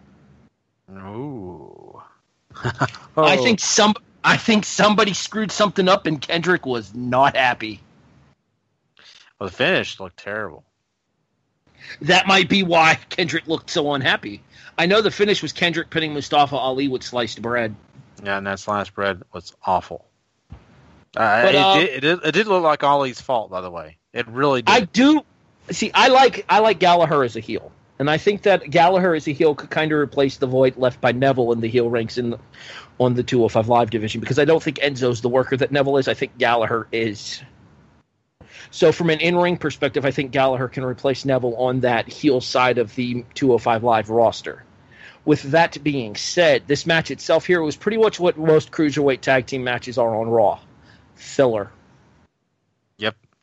Ooh. I think some I think somebody screwed something up, and Kendrick was not happy. Well, the finish looked terrible. That might be why Kendrick looked so unhappy. I know the finish was Kendrick pinning Mustafa Ali with sliced bread. Yeah, and that sliced bread was awful. Uh, But, it, uh, did, it, did, it did look like Ali's fault, by the way. It really did. I do see. I like I like Gallagher as a heel, and I think that Gallagher as a heel could kind of replace the void left by Neville in the heel ranks in the, on the 205 Live division because I don't think Enzo's the worker that Neville is. I think Gallagher is. So from an in-ring perspective, I think Gallagher can replace Neville on that heel side of the 205 Live roster. With that being said, this match itself here was pretty much what most cruiserweight tag team matches are on Raw. Filler.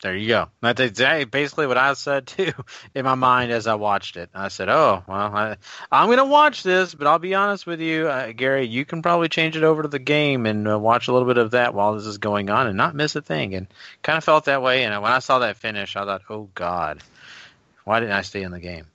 There you go. That's exactly basically what I said too in my mind as I watched it. I said, "Oh, well, I, I'm going to watch this, but I'll be honest with you, uh, Gary. You can probably change it over to the game and uh, watch a little bit of that while this is going on, and not miss a thing." And kind of felt that way. And when I saw that finish, I thought, "Oh God, why didn't I stay in the game?"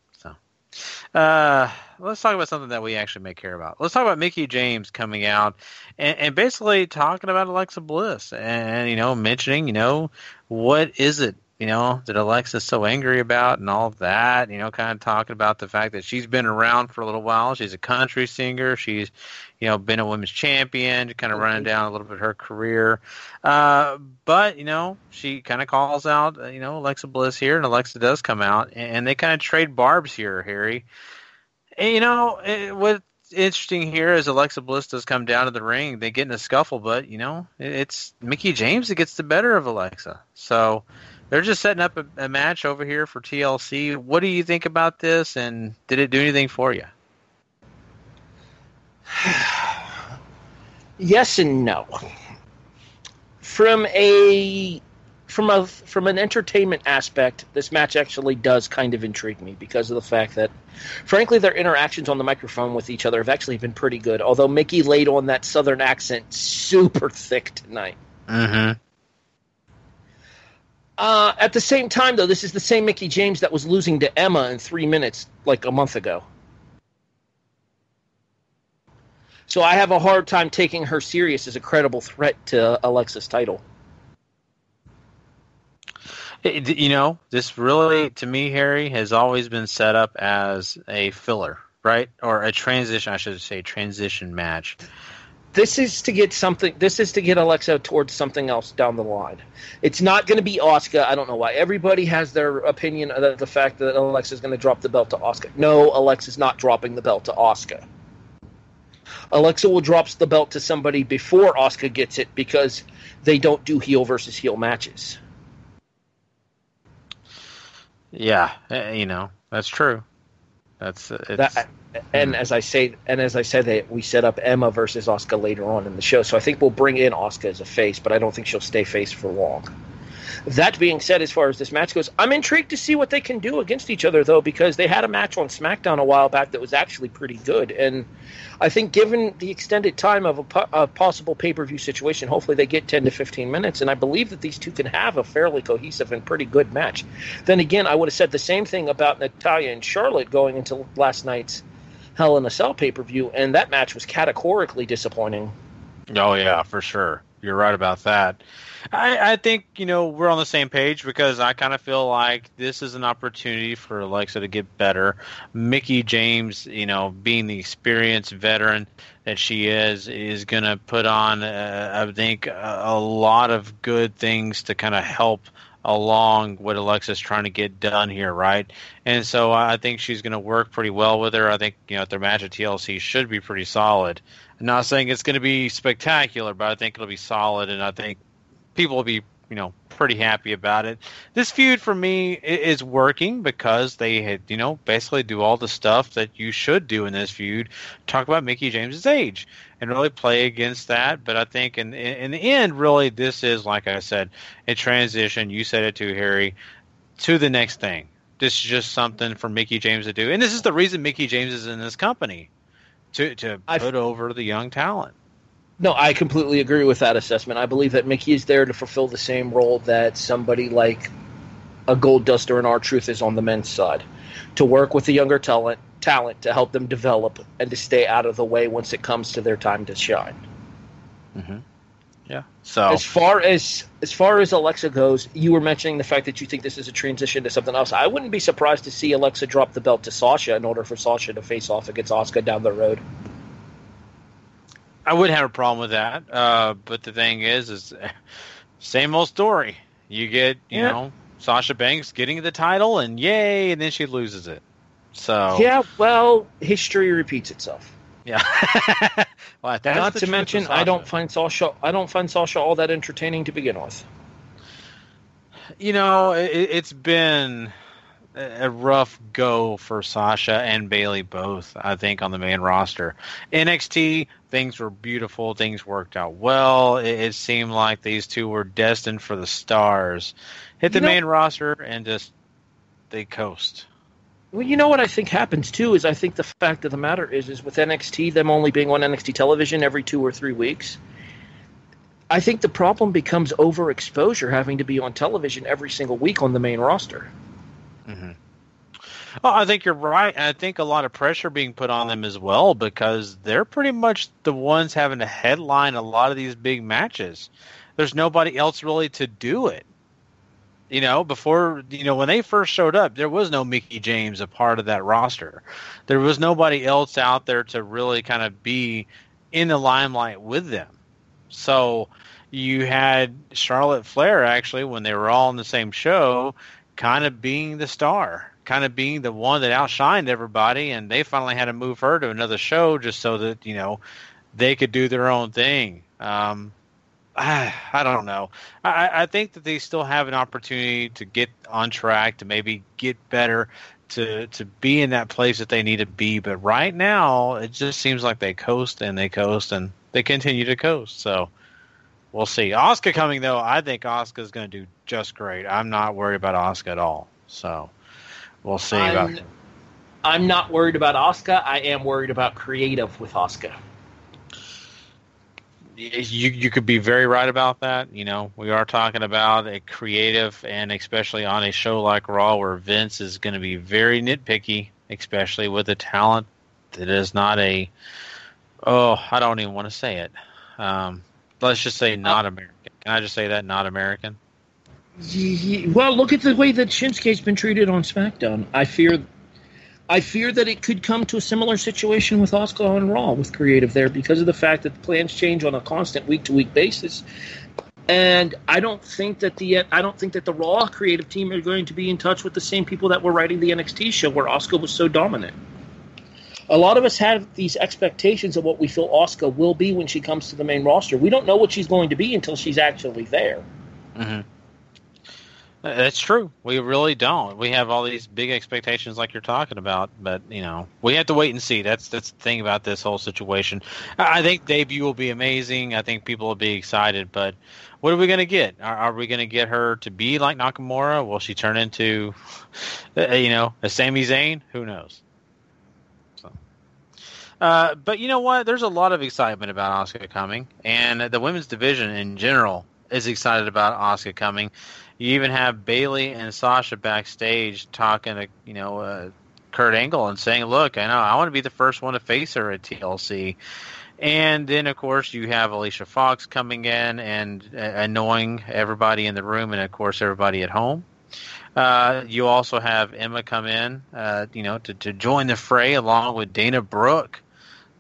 Uh, let's talk about something that we actually may care about. Let's talk about Mickie James coming out and, and basically talking about Alexa Bliss and you know mentioning you know what is it you know that Alexa's so angry about and all that you know kind of talking about the fact that she's been around for a little while. She's a country singer. She's you know been a women's champion kind of running down a little bit her career. Uh, but you know she kind of calls out uh, you know Alexa Bliss here and Alexa does come out and they kind of trade barbs here Harry. And, you know it, what interesting here is Alexa Bliss does come down to the ring. They get in a scuffle, but you know it's Mickie James that gets the better of Alexa. So they're just setting up a, a match over here for TLC. What do you think about this? And did it do anything for you? yes and no. From a from a from an entertainment aspect, this match actually does kind of intrigue me because of the fact that, frankly, their interactions on the microphone with each other have actually been pretty good. Although Mickie laid on that southern accent super thick tonight. Mm-hmm. Uh, at the same time, though, this is the same Mickie James that was losing to Emma in three minutes like a month ago. So I have a hard time taking her serious as a credible threat to Alexa's title. It, you know, this really, to me, Harry, has always been set up as a filler, right? Or a transition, I should say, transition match. This is to get something. This is to get Alexa towards something else down the line. It's not going to be Asuka. I don't know why. Everybody has their opinion of the fact that Alexa is going to drop the belt to Asuka. No, Alexa's not dropping the belt to Asuka. Alexa will drop the belt to somebody before Asuka gets it because they don't do heel versus heel matches. Yeah, eh, you know that's true. That's uh, it's, That, and as I say, and as I said, that we set up Emma versus Asuka later on in the show, so I think we'll bring in Asuka as a face, but I don't think she'll stay face for long. That being said, as far as this match goes, I'm intrigued to see what they can do against each other, though, because they had a match on SmackDown a while back that was actually pretty good. And I think, given the extended time of a, a possible pay per view situation, hopefully they get 10 to 15 minutes. And I believe that these two can have a fairly cohesive and pretty good match. Then again, I would have said the same thing about Natalya and Charlotte going into last night's Hell in a Cell pay per view, and that match was categorically disappointing. Oh yeah, for sure. You're right about that. I, I think you know we're on the same page because I kind of feel like this is an opportunity for Alexa to get better. Mickie James, you know, being the experienced veteran that she is, is going to put on, uh, I think, a, a lot of good things to kind of help along what Alexa's trying to get done here, right? And so I think she's going to work pretty well with her. I think you know their match at TLC should be pretty solid. I'm not saying it's going to be spectacular, but I think it'll be solid, and I think people will be you know pretty happy about it. This feud for me is working because they had you know basically do all the stuff that you should do in this feud. Talk about Mickie James's age and really play against that. But I think in in the end, really, this is like I said, a transition. You said it too, Harry, to the next thing. This is just something for Mickie James to do, and this is the reason Mickie James is in this company to to I've- put over the young talent. No, I completely agree with that assessment. I believe that Mickie is there to fulfill the same role that somebody like a Gold Duster and R-Truth is on the men's side, to work with the younger talent talent to help them develop and to stay out of the way once it comes to their time to shine. Mm-hmm. Yeah. So as far as as far as Alexa goes, you were mentioning the fact that you think this is a transition to something else. I wouldn't be surprised to see Alexa drop the belt to Sasha in order for Sasha to face off against Asuka down the road. I wouldn't have a problem with that. Uh, but the thing is, is same old story. You get, you Yeah. know, Sasha Banks getting the title, and yay, and then she loses it. So Yeah, well, history repeats itself. yeah. well, that's Not to mention, I don't find Sasha. I don't find Sasha all that entertaining to begin with. You know, it, it's been a a rough go for Sasha and Bayley both. I think on the main roster, NXT things were beautiful, things worked out well. It, it seemed like these two were destined for the stars. Hit the You know- main roster and just they coast. Well, you know what I think happens too is I think the fact of the matter is is with NXT them only being on NXT television every two or three weeks. I think the problem becomes overexposure having to be on television every single week on the main roster. hmm Well, I think you're right. I think a lot of pressure being put on them as well because they're pretty much the ones having to headline a lot of these big matches. There's nobody else really to do it. You know, before you know when they first showed up, there was no Mickie James a part of that roster. There was nobody else out there to really kind of be in the limelight with them. So you had Charlotte Flair actually when they were all on the same show, kind of being the star, kind of being the one that outshined everybody, and they finally had to move her to another show just so that you know they could do their own thing. Um, I, I don't know. I, I think that they still have an opportunity to get on track, to maybe get better, to to be in that place that they need to be. But right now, it just seems like they coast and they coast and they continue to coast. So we'll see. Asuka coming though, I think Asuka is going to do just great. I'm not worried about Asuka at all. So we'll see. I'm, I'm not worried about Asuka. I am worried about creative with Asuka. You you could be very right about that. You know, we are talking about a creative, and especially on a show like Raw, where Vince is going to be very nitpicky, especially with a talent that is not a. Oh, I don't even want to say it. Um, let's just say not American. Can I just say that not American? Well, look at the way that Shinsuke's been treated on SmackDown. I fear, I fear that it could come to a similar situation with Asuka and Raw with creative there because of the fact that the plans change on a constant week to week basis. And I don't think that the I don't think that the Raw creative team are going to be in touch with the same people that were writing the NXT show where Asuka was so dominant. A lot of us have these expectations of what we feel Asuka will be when she comes to the main roster. We don't know what she's going to be until she's actually there. Mm-hmm. That's true. We really don't. We have all these big expectations, like you're talking about, but you know, we have to wait and see. That's that's the thing about this whole situation. I think debut will be amazing. I think people will be excited, but what are we going to get? Are, are we going to get her to be like Nakamura? Will she turn into, uh, you know, a Sami Zayn? Who knows? Uh, but you know what? There's a lot of excitement about Asuka coming, and the women's division in general is excited about Asuka coming. You even have Bayley and Sasha backstage talking to you know uh, Kurt Angle and saying, "Look, I know I want to be the first one to face her at TLC." And then, of course, you have Alicia Fox coming in and uh, annoying everybody in the room, and of course, everybody at home. Uh, you also have Emma come in, uh, you know, to, to join the fray along with Dana Brooke,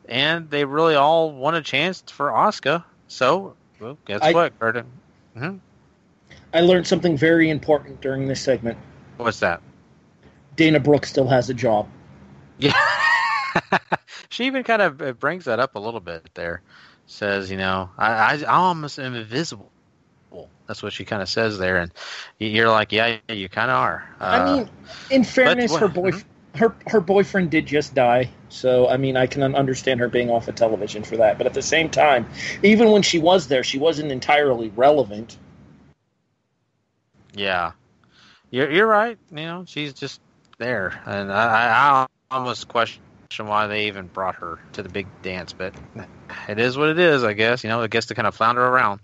and they really all want a chance for Asuka. So, well, guess I- what, Kurt? hmm I learned something very important during this segment. What's that? Dana Brooke still has a job. Yeah. she even kind of brings that up a little bit there. Says, you know, I, I, almost am invisible. That's what she kind of says there, and you're like, yeah, you kind of are. Uh, I mean, in fairness, what- her boy, her her boyfriend did just die, so I mean, I can understand her being off of television for that. But at the same time, even when she was there, she wasn't entirely relevant. Yeah, you're you're right. You know, she's just there, and I, I almost question why they even brought her to the big dance, but it is what it is, I guess. You know, I guess to kind of flounder around.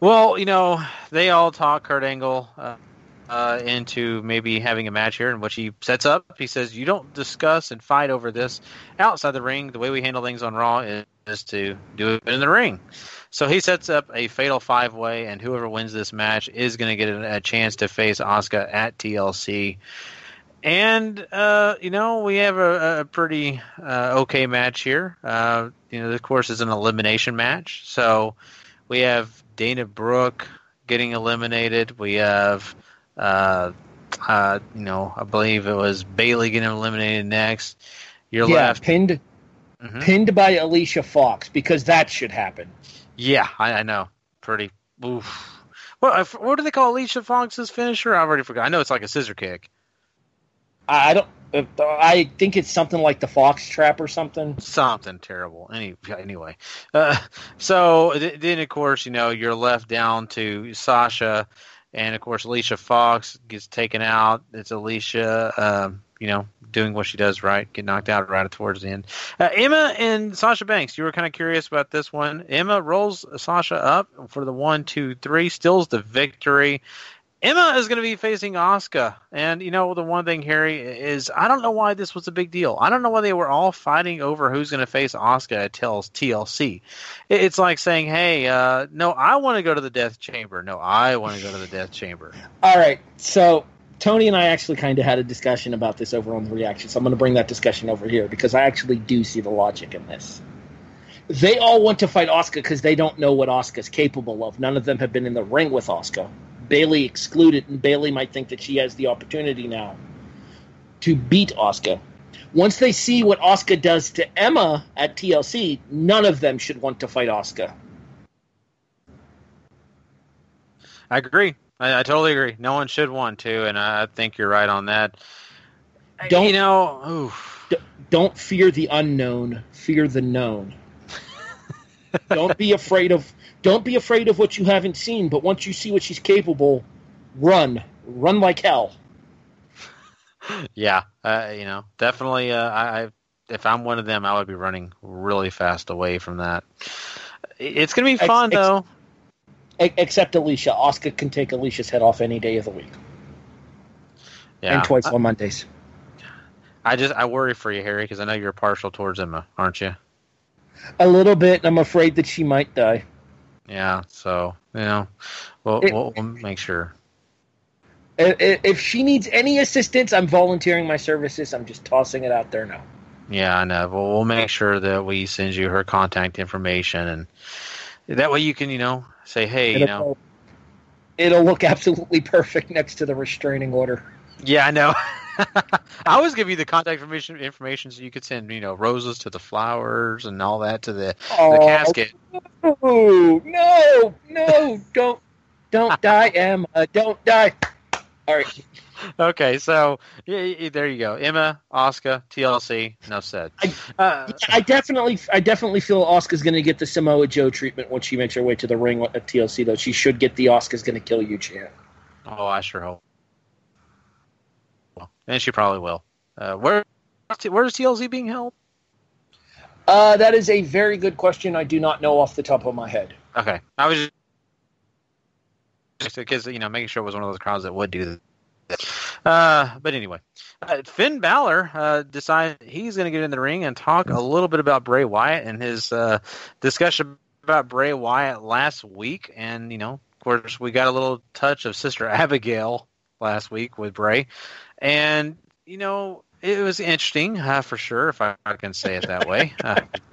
Well, you know, they all talk Kurt Angle. Uh, uh, into maybe having a match here, and what he sets up. He says, "You don't discuss and fight over this outside the ring. The way we handle things on Raw is, is to do it in the ring." So he sets up a fatal five way, and whoever wins this match is going to get a, a, chance to face Asuka at TLC. And uh, you know we have a, a pretty uh, okay match here. Uh, you know, of course, is an elimination match, so we have Dana Brooke getting eliminated. We have, uh, uh, you know, I believe it was Bayley getting eliminated next. You're yeah, left pinned, mm-hmm. pinned by Alicia Fox because that should happen. Yeah, I, I know. Pretty. Oof. What what do they call Alicia Fox's finisher? I already forgot. I know it's like a scissor kick. I don't. I think it's something like the fox trap or something. Something terrible. Any, anyway, uh, so then of course you know you're left down to Sasha, and of course Alicia Fox gets taken out. It's Alicia, um, you know, doing what she does right, get knocked out right towards the end. Uh, Emma and Sasha Banks, you were kind of curious about this one. Emma rolls Sasha up for the one, two, three, steals the victory. Emma is going to be facing Asuka, and you know the one thing, Harry, is I don't know why this was a big deal. I don't know why they were all fighting over who's going to face Asuka at TLC. It's like saying, "Hey, uh, no, I want to go to the Death Chamber. No, I want to go to the Death Chamber." All right, so Tony and I actually kind of had a discussion about this over on the reaction, so I'm going to bring that discussion over here because I actually do see the logic in this. They all want to fight Asuka because they don't know what Asuka's capable of. None of them have been in the ring with Asuka. Bayley excluded, and Bayley might think that she has the opportunity now to beat Asuka. Once they see what Asuka does to Emma at TLC, none of them should want to fight Asuka. I agree. I, I totally agree. No one should want to, and I think you're right on that. Don't you know? D- don't fear the unknown. Fear the known. don't be afraid of don't be afraid of what you haven't seen, but once you see what she's capable, run, run like hell. Yeah, uh, you know, definitely. Uh, I, if I'm one of them, I would be running really fast away from that. It's gonna be fun ex- though. Ex- except Alicia, Asuka can take Alicia's head off any day of the week. Yeah, and twice I, on Mondays. I just I worry for you, Harry, because I know you're partial towards Emma, aren't you? A little bit. I'm afraid that she might die. Yeah, so you know, we'll, it, we'll, we'll make sure. If she needs any assistance, I'm volunteering my services. I'm just tossing it out there now. Yeah, I know. Well, we'll make sure that we send you her contact information, and that way you can, you know, say, hey, it'll, you know, it'll look absolutely perfect next to the restraining order. Yeah, I know. I always give you the contact information information so you could send you know roses to the flowers and all that to the, oh, the casket. No, no, no! Don't don't die, Emma! Don't die! All right. Okay, so yeah, there you go. Emma, Asuka, TLC. No said. I, uh, I definitely, I definitely feel Asuka's going to get the Samoa Joe treatment once she makes her way to the ring at TLC. Though she should get the Asuka's going to kill you chant. Oh, I sure hope and she probably will. Uh, where where's TLC being held? Uh, that is a very good question. I do not know off the top of my head. Okay, I was just because you know making sure it was one of those crowds that would do that. Uh, but anyway, uh, Finn Balor uh, decided he's going to get in the ring and talk a little bit about Bray Wyatt and his uh, discussion about Bray Wyatt last week. And you know, of course, we got a little touch of Sister Abigail last week with Bray. And, you know, it was interesting, uh, for sure, if I, I, can say it that way. Uh,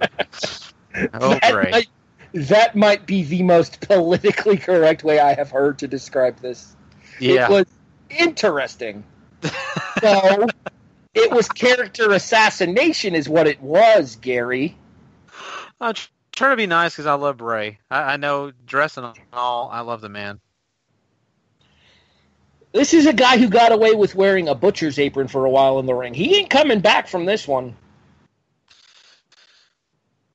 oh, that great. Might, that might be the most politically correct way I have heard to describe this. Yeah. It was interesting. so, it was character assassination, is what it was, Gary. I'm trying to be nice because I love Bray. I, I know dressing and all, I love the man. This is a guy who got away with wearing a butcher's apron for a while in the ring. He ain't coming back from this one.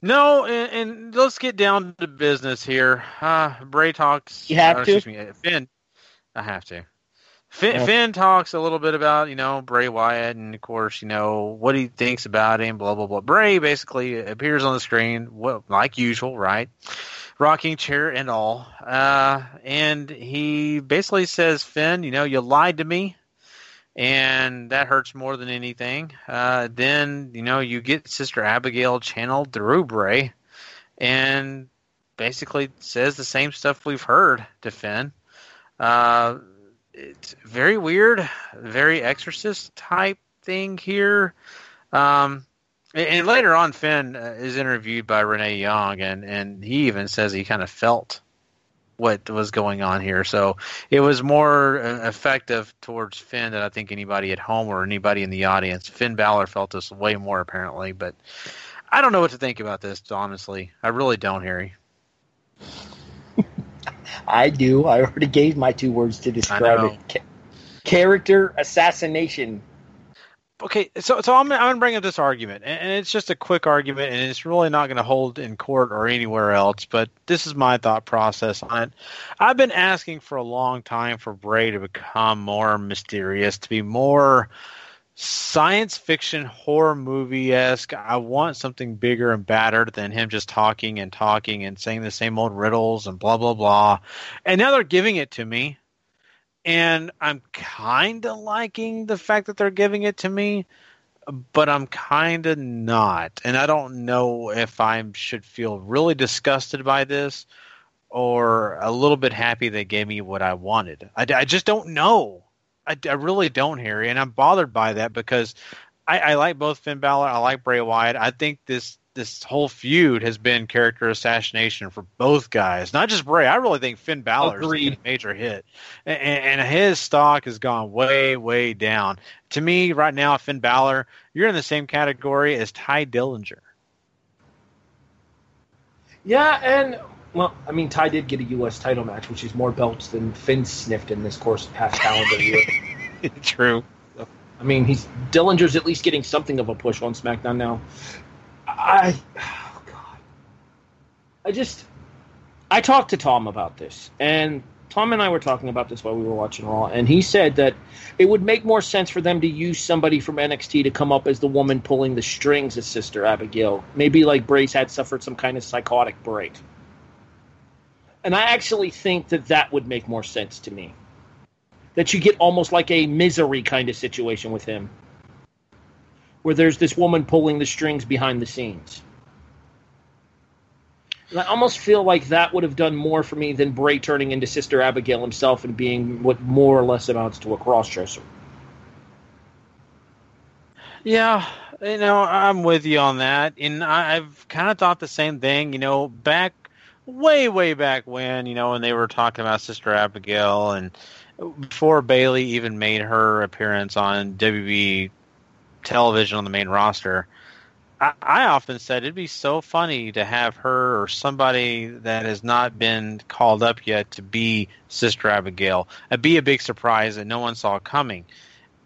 No, and, and let's get down to business here. Uh, Bray talks. You have uh, to. Me, Finn. I have to. Finn, Finn, talks a little bit about you know Bray Wyatt and of course you know what he thinks about him. Blah blah blah. Bray basically appears on the screen, well, like usual, right? Rocking chair and all. Uh, and he basically says, Finn, you know, you lied to me, and that hurts more than anything. Uh, then, you know, you get Sister Abigail channeled through Bray, and basically says the same stuff we've heard to Finn. Uh, it's very weird, very exorcist type thing here. Um, and later on, Finn uh, is interviewed by Renee Young, and, and he even says he kind of felt what was going on here. So it was more uh, effective towards Finn than I think anybody at home or anybody in the audience. Finn Balor felt this way more apparently, but I don't know what to think about this. Honestly, I really don't, Harry. I do. I already gave my two words to describe it. Ca- character assassination. Okay, so so I'm I'm gonna bring up this argument, and, and it's just a quick argument, and it's really not going to hold in court or anywhere else. But this is my thought process on it. I've been asking for a long time for Bray to become more mysterious, to be more science fiction horror movie esque. I want something bigger and badder than him just talking and talking and saying the same old riddles and blah blah blah. And now they're giving it to me, and I'm kind of liking the fact that they're giving it to me, but I'm kind of not. And I don't know if I should feel really disgusted by this or a little bit happy they gave me what I wanted. I, I just don't know. I, I really don't, Harry, and I'm bothered by that because I, I like both Finn Balor. I like Bray Wyatt. I think this this whole feud has been character assassination for both guys, not just Bray. I really think Finn Balor is a major hit, and, and, his stock has gone way, way down. To me, right now, Finn Balor, you're in the same category as Tye Dillinger. Yeah, and well, I mean, Tye did get a U.S. title match, which is more belts than Finn sniffed in this course of past calendar year. True. I mean, he's Dillinger's at least getting something of a push on SmackDown now. I, oh God, I just, I talked to Tom about this, and Tom and I were talking about this while we were watching Raw, and he said that it would make more sense for them to use somebody from NXT to come up as the woman pulling the strings as Sister Abigail. Maybe like Brace had suffered some kind of psychotic break. And I actually think that that would make more sense to me. That you get almost like a misery kind of situation with him, where there's this woman pulling the strings behind the scenes. And I almost feel like that would have done more for me than Bray turning into Sister Abigail himself and being what more or less amounts to a crossdresser. Yeah, you know, I'm with you on that, and I've kind of thought the same thing. You know, back way, way back when, you know, when they were talking about Sister Abigail and before Bayley even made her appearance on WB television on the main roster, I, often said it'd be so funny to have her or somebody that has not been called up yet to be Sister Abigail. It'd be a big surprise that no one saw coming.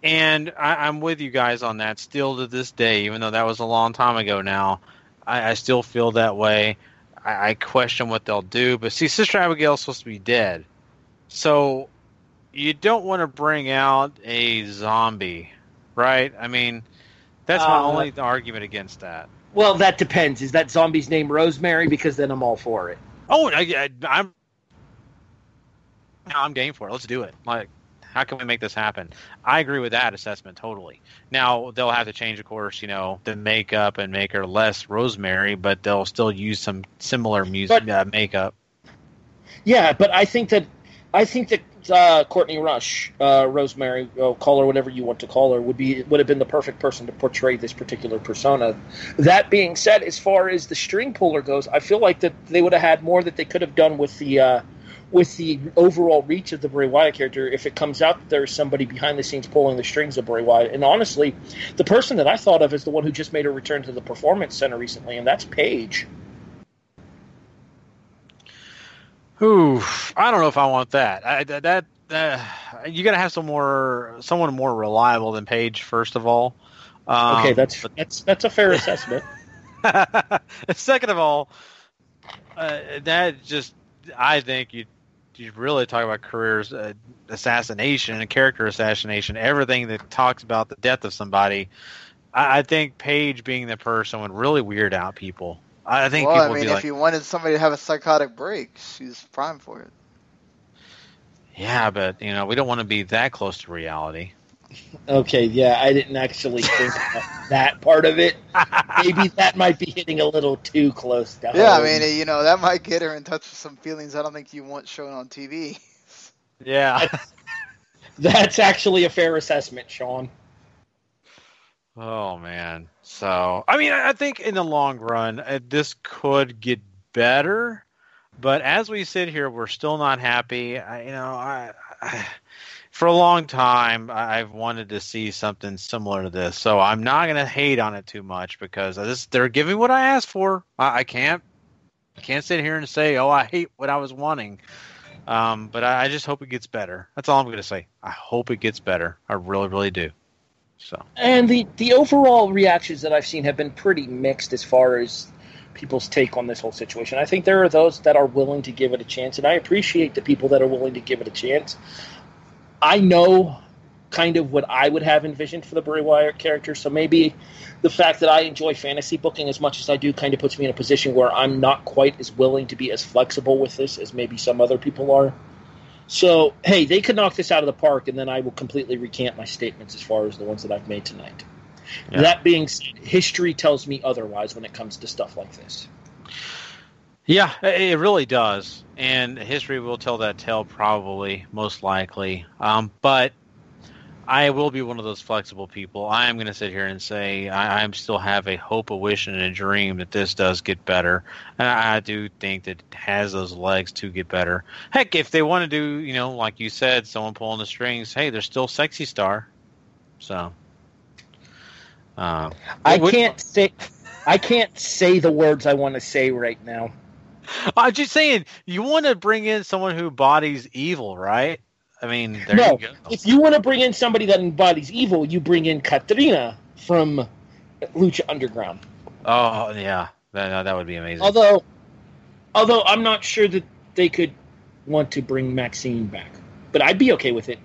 And I, I'm with you guys on that still to this day, even though that was a long time ago now. I, I still feel that way. I, I question what they'll do. But see, Sister Abigail's supposed to be dead, so you don't want to bring out a zombie, right? I mean, that's my uh, only argument against that. Well, that depends. Is that zombie's name Rosemary? Because then I'm all for it. Oh, I, am I'm game for it. Let's do it. Like, how can we make this happen? I agree with that assessment totally. Now they'll have to change, of course, you know, the makeup and make her less Rosemary, but they'll still use some similar music uh, makeup. Yeah, but I think that I think that uh, Courtney Rush, uh, Rosemary, uh, call her whatever you want to call her, would be would have been the perfect person to portray this particular persona. That being said, as far as the string puller goes, I feel like that they would have had more that they could have done with the uh, with the overall reach of the Bray Wyatt character if it comes out that there's somebody behind the scenes pulling the strings of Bray Wyatt. And honestly, the person that I thought of is the one who just made a return to the Performance Center recently, and that's Paige. Ooh, I don't know if I want that. I, that uh, you got to have some more, someone more reliable than Paige, first of all. Um, okay, that's that's that's a fair assessment. Second of all, uh, that just I think you you really talk about careers uh, assassination and character assassination, everything that talks about the death of somebody. I, I think Paige being the person would really weird out people. I think well, people I would mean, be if like, you wanted somebody to have a psychotic break, she's prime for it. yeah, but you know, we don't want to be that close to reality. Okay, yeah, I didn't actually think about that part of it. Maybe that might be hitting a little too close to Yeah, I mean, you know, that might get her in touch with some feelings I don't think you want shown on TV. Yeah. that's actually a fair assessment, Sean. Oh man. So I mean, I think in the long run, uh, this could get better. But as we sit here, we're still not happy. I, you know, I, I, for a long time, I've wanted to see something similar to this. So I'm not going to hate on it too much because this, they're giving what I asked for. I, I can't, I can't sit here and say, oh, I hate what I was wanting. Um, but I, I just hope it gets better. That's all I'm going to say. I hope it gets better. I really, really do. So. And the, the overall reactions that I've seen have been pretty mixed as far as people's take on this whole situation. I think there are those that are willing to give it a chance, and I appreciate the people that are willing to give it a chance. I know kind of what I would have envisioned for the Bray Wyatt character, so maybe the fact that I enjoy fantasy booking as much as I do kind of puts me in a position where I'm not quite as willing to be as flexible with this as maybe some other people are. So, hey, they could knock this out of the park, and then I will completely recant my statements as far as the ones that I've made tonight. Yeah. That being said, history tells me otherwise when it comes to stuff like this. Yeah, it really does, and history will tell that tale probably, most likely. Um, but I will be one of those flexible people. I am going to sit here and say I, I still have a hope, a wish, and a dream that this does get better, and I, I do think that it has those legs to get better. Heck, if they want to do, you know, like you said, someone pulling the strings, hey, there's still Sexy Star, so. Uh, I can't say I can't say the words I want to say right now. I'm just saying, you want to bring in someone who bodies evil, right? I mean, there no, you go. if you want to bring in somebody that embodies evil, you bring in Catrina from Lucha Underground. Oh, yeah, that, that would be amazing. Although, although I'm not sure that they could want to bring Maxine back, but I'd be okay with it.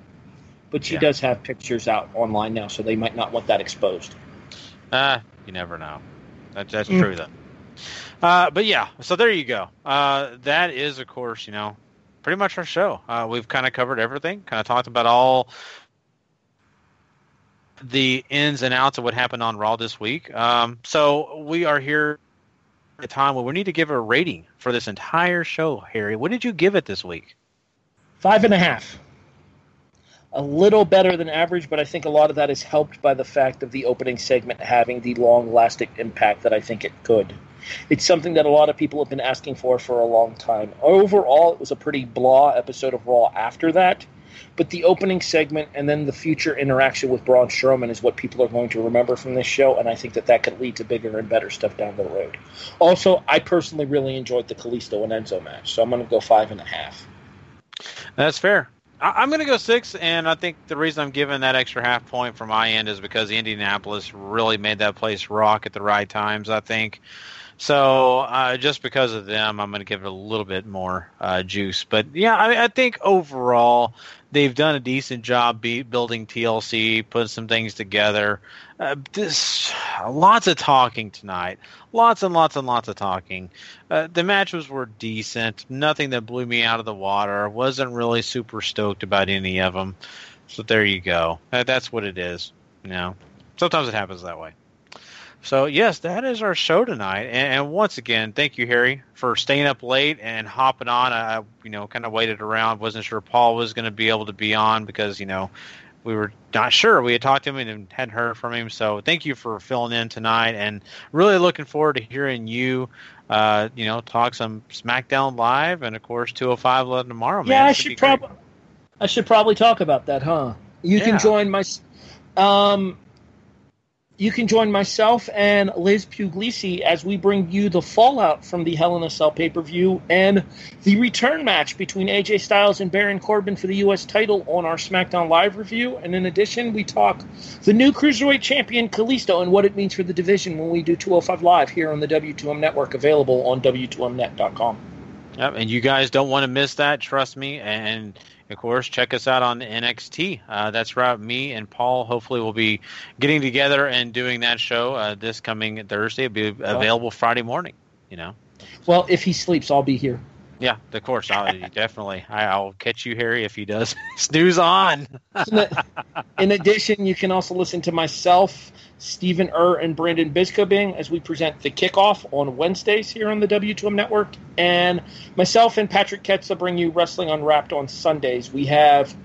But she Yeah. does have pictures out online now, so they might not want that exposed. Uh, you never know. That, that's Mm. true, though. Uh, but yeah, so there you go. Uh, that is, of course, you know, pretty much our show. Uh, we've kind of covered everything, kind of talked about all the ins and outs of what happened on Raw this week. Um, so we are here at a time where we need to give a rating for this entire show, Harry. What did you give it this week? Five and a half. A little better than average, but I think a lot of that is helped by the fact of the opening segment having the long lasting impact that I think it could. It's something that a lot of people have been asking for for a long time. Overall, it was a pretty blah episode of Raw after that, but the opening segment and then the future interaction with Braun Strowman is what people are going to remember from this show, and I think that that could lead to bigger and better stuff down the road. Also, I personally really enjoyed the Kalisto and Enzo match, so I'm going to go five and a half. That's fair. I- I'm going to go six, and I think the reason I'm giving that extra half point from my end is because Indianapolis really made that place rock at the right times. I think so. Uh, just because of them, I'm going to give it a little bit more uh, juice. But yeah, I, I think overall they've done a decent job be- building TLC, putting some things together. Uh, this lots of talking tonight, lots and lots and lots of talking. Uh, the matches were decent, nothing that blew me out of the water. wasn't really super stoked about any of them. So there you go. That's what it is. You know, sometimes it happens that way. So yes, that is our show tonight. And, and once again, thank you, Harry, for staying up late and hopping on. I, you know, kind of waited around. wasn't sure Paul was going to be able to be on because you know we were not sure. We had talked to him and hadn't heard from him. So thank you for filling in tonight, and really looking forward to hearing you. Uh, you know, talk some SmackDown live, and of course 205 Live tomorrow. Man, yeah, I should probably I should probably talk about that, huh? You Yeah. can join my um you can join myself and Liz Puglisi as we bring you the fallout from the Hell in a Cell pay-per-view and the return match between AJ Styles and Baron Corbin for the US title on our SmackDown Live review. And in addition, we talk the new Cruiserweight champion Kalisto and what it means for the division when we do 205 Live here on the W2M network available on W2Mnet.com. Yep, and you guys don't want to miss that. Trust me. And of course, check us out on NXT. Uh, that's right. Me and Paul hopefully will be getting together and doing that show uh, this coming Thursday. It'll be available Friday morning. You know. Well, if he sleeps, I'll be here. Yeah, of course. I'll definitely. I, will catch you, Harry, if he does. Snooze on. in addition, you can also listen to myself, Stephen Err, and Brandon Biskobing as we present the kickoff on Wednesdays here on the W2M Network. And myself and Patrick Ketza bring you Wrestling Unwrapped on Sundays. We have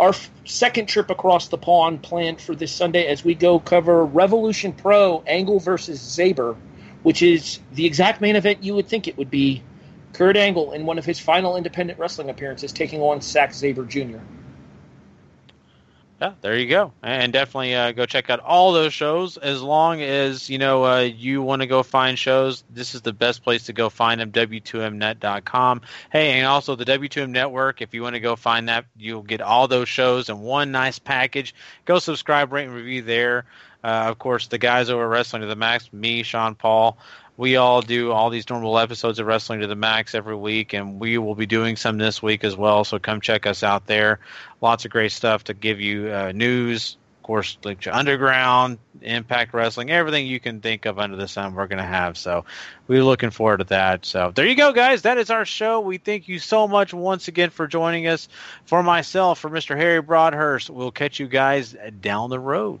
our second trip across the pond planned for this Sunday as we go cover Revolution Pro Angle versus Sabre, which is the exact main event you would think it would be Kurt Angle in one of his final independent wrestling appearances, taking on Zack Sabre Jr. Yeah, there you go, and definitely uh, go check out all those shows. As long as you know uh, you want to go find shows, this is the best place to go find them. W2Mnet.com. Hey, and also the W2M Network. If you want to go find that, you'll get all those shows in one nice package. Go subscribe, rate, and review there. Uh, of course, the guys over Wrestling to the Max, me, Sean Paul, we all do all these normal episodes of Wrestling to the Max every week, and we will be doing some this week as well. So come check us out there. Lots of great stuff to give you uh, news, of course, Lucha Underground, Impact Wrestling, everything you can think of under the sun, we're going to have. So we're looking forward to that. So there you go, guys. That is our show. We thank you so much once again for joining us. For myself, for Mr. Harry Broadhurst, we'll catch you guys down the road.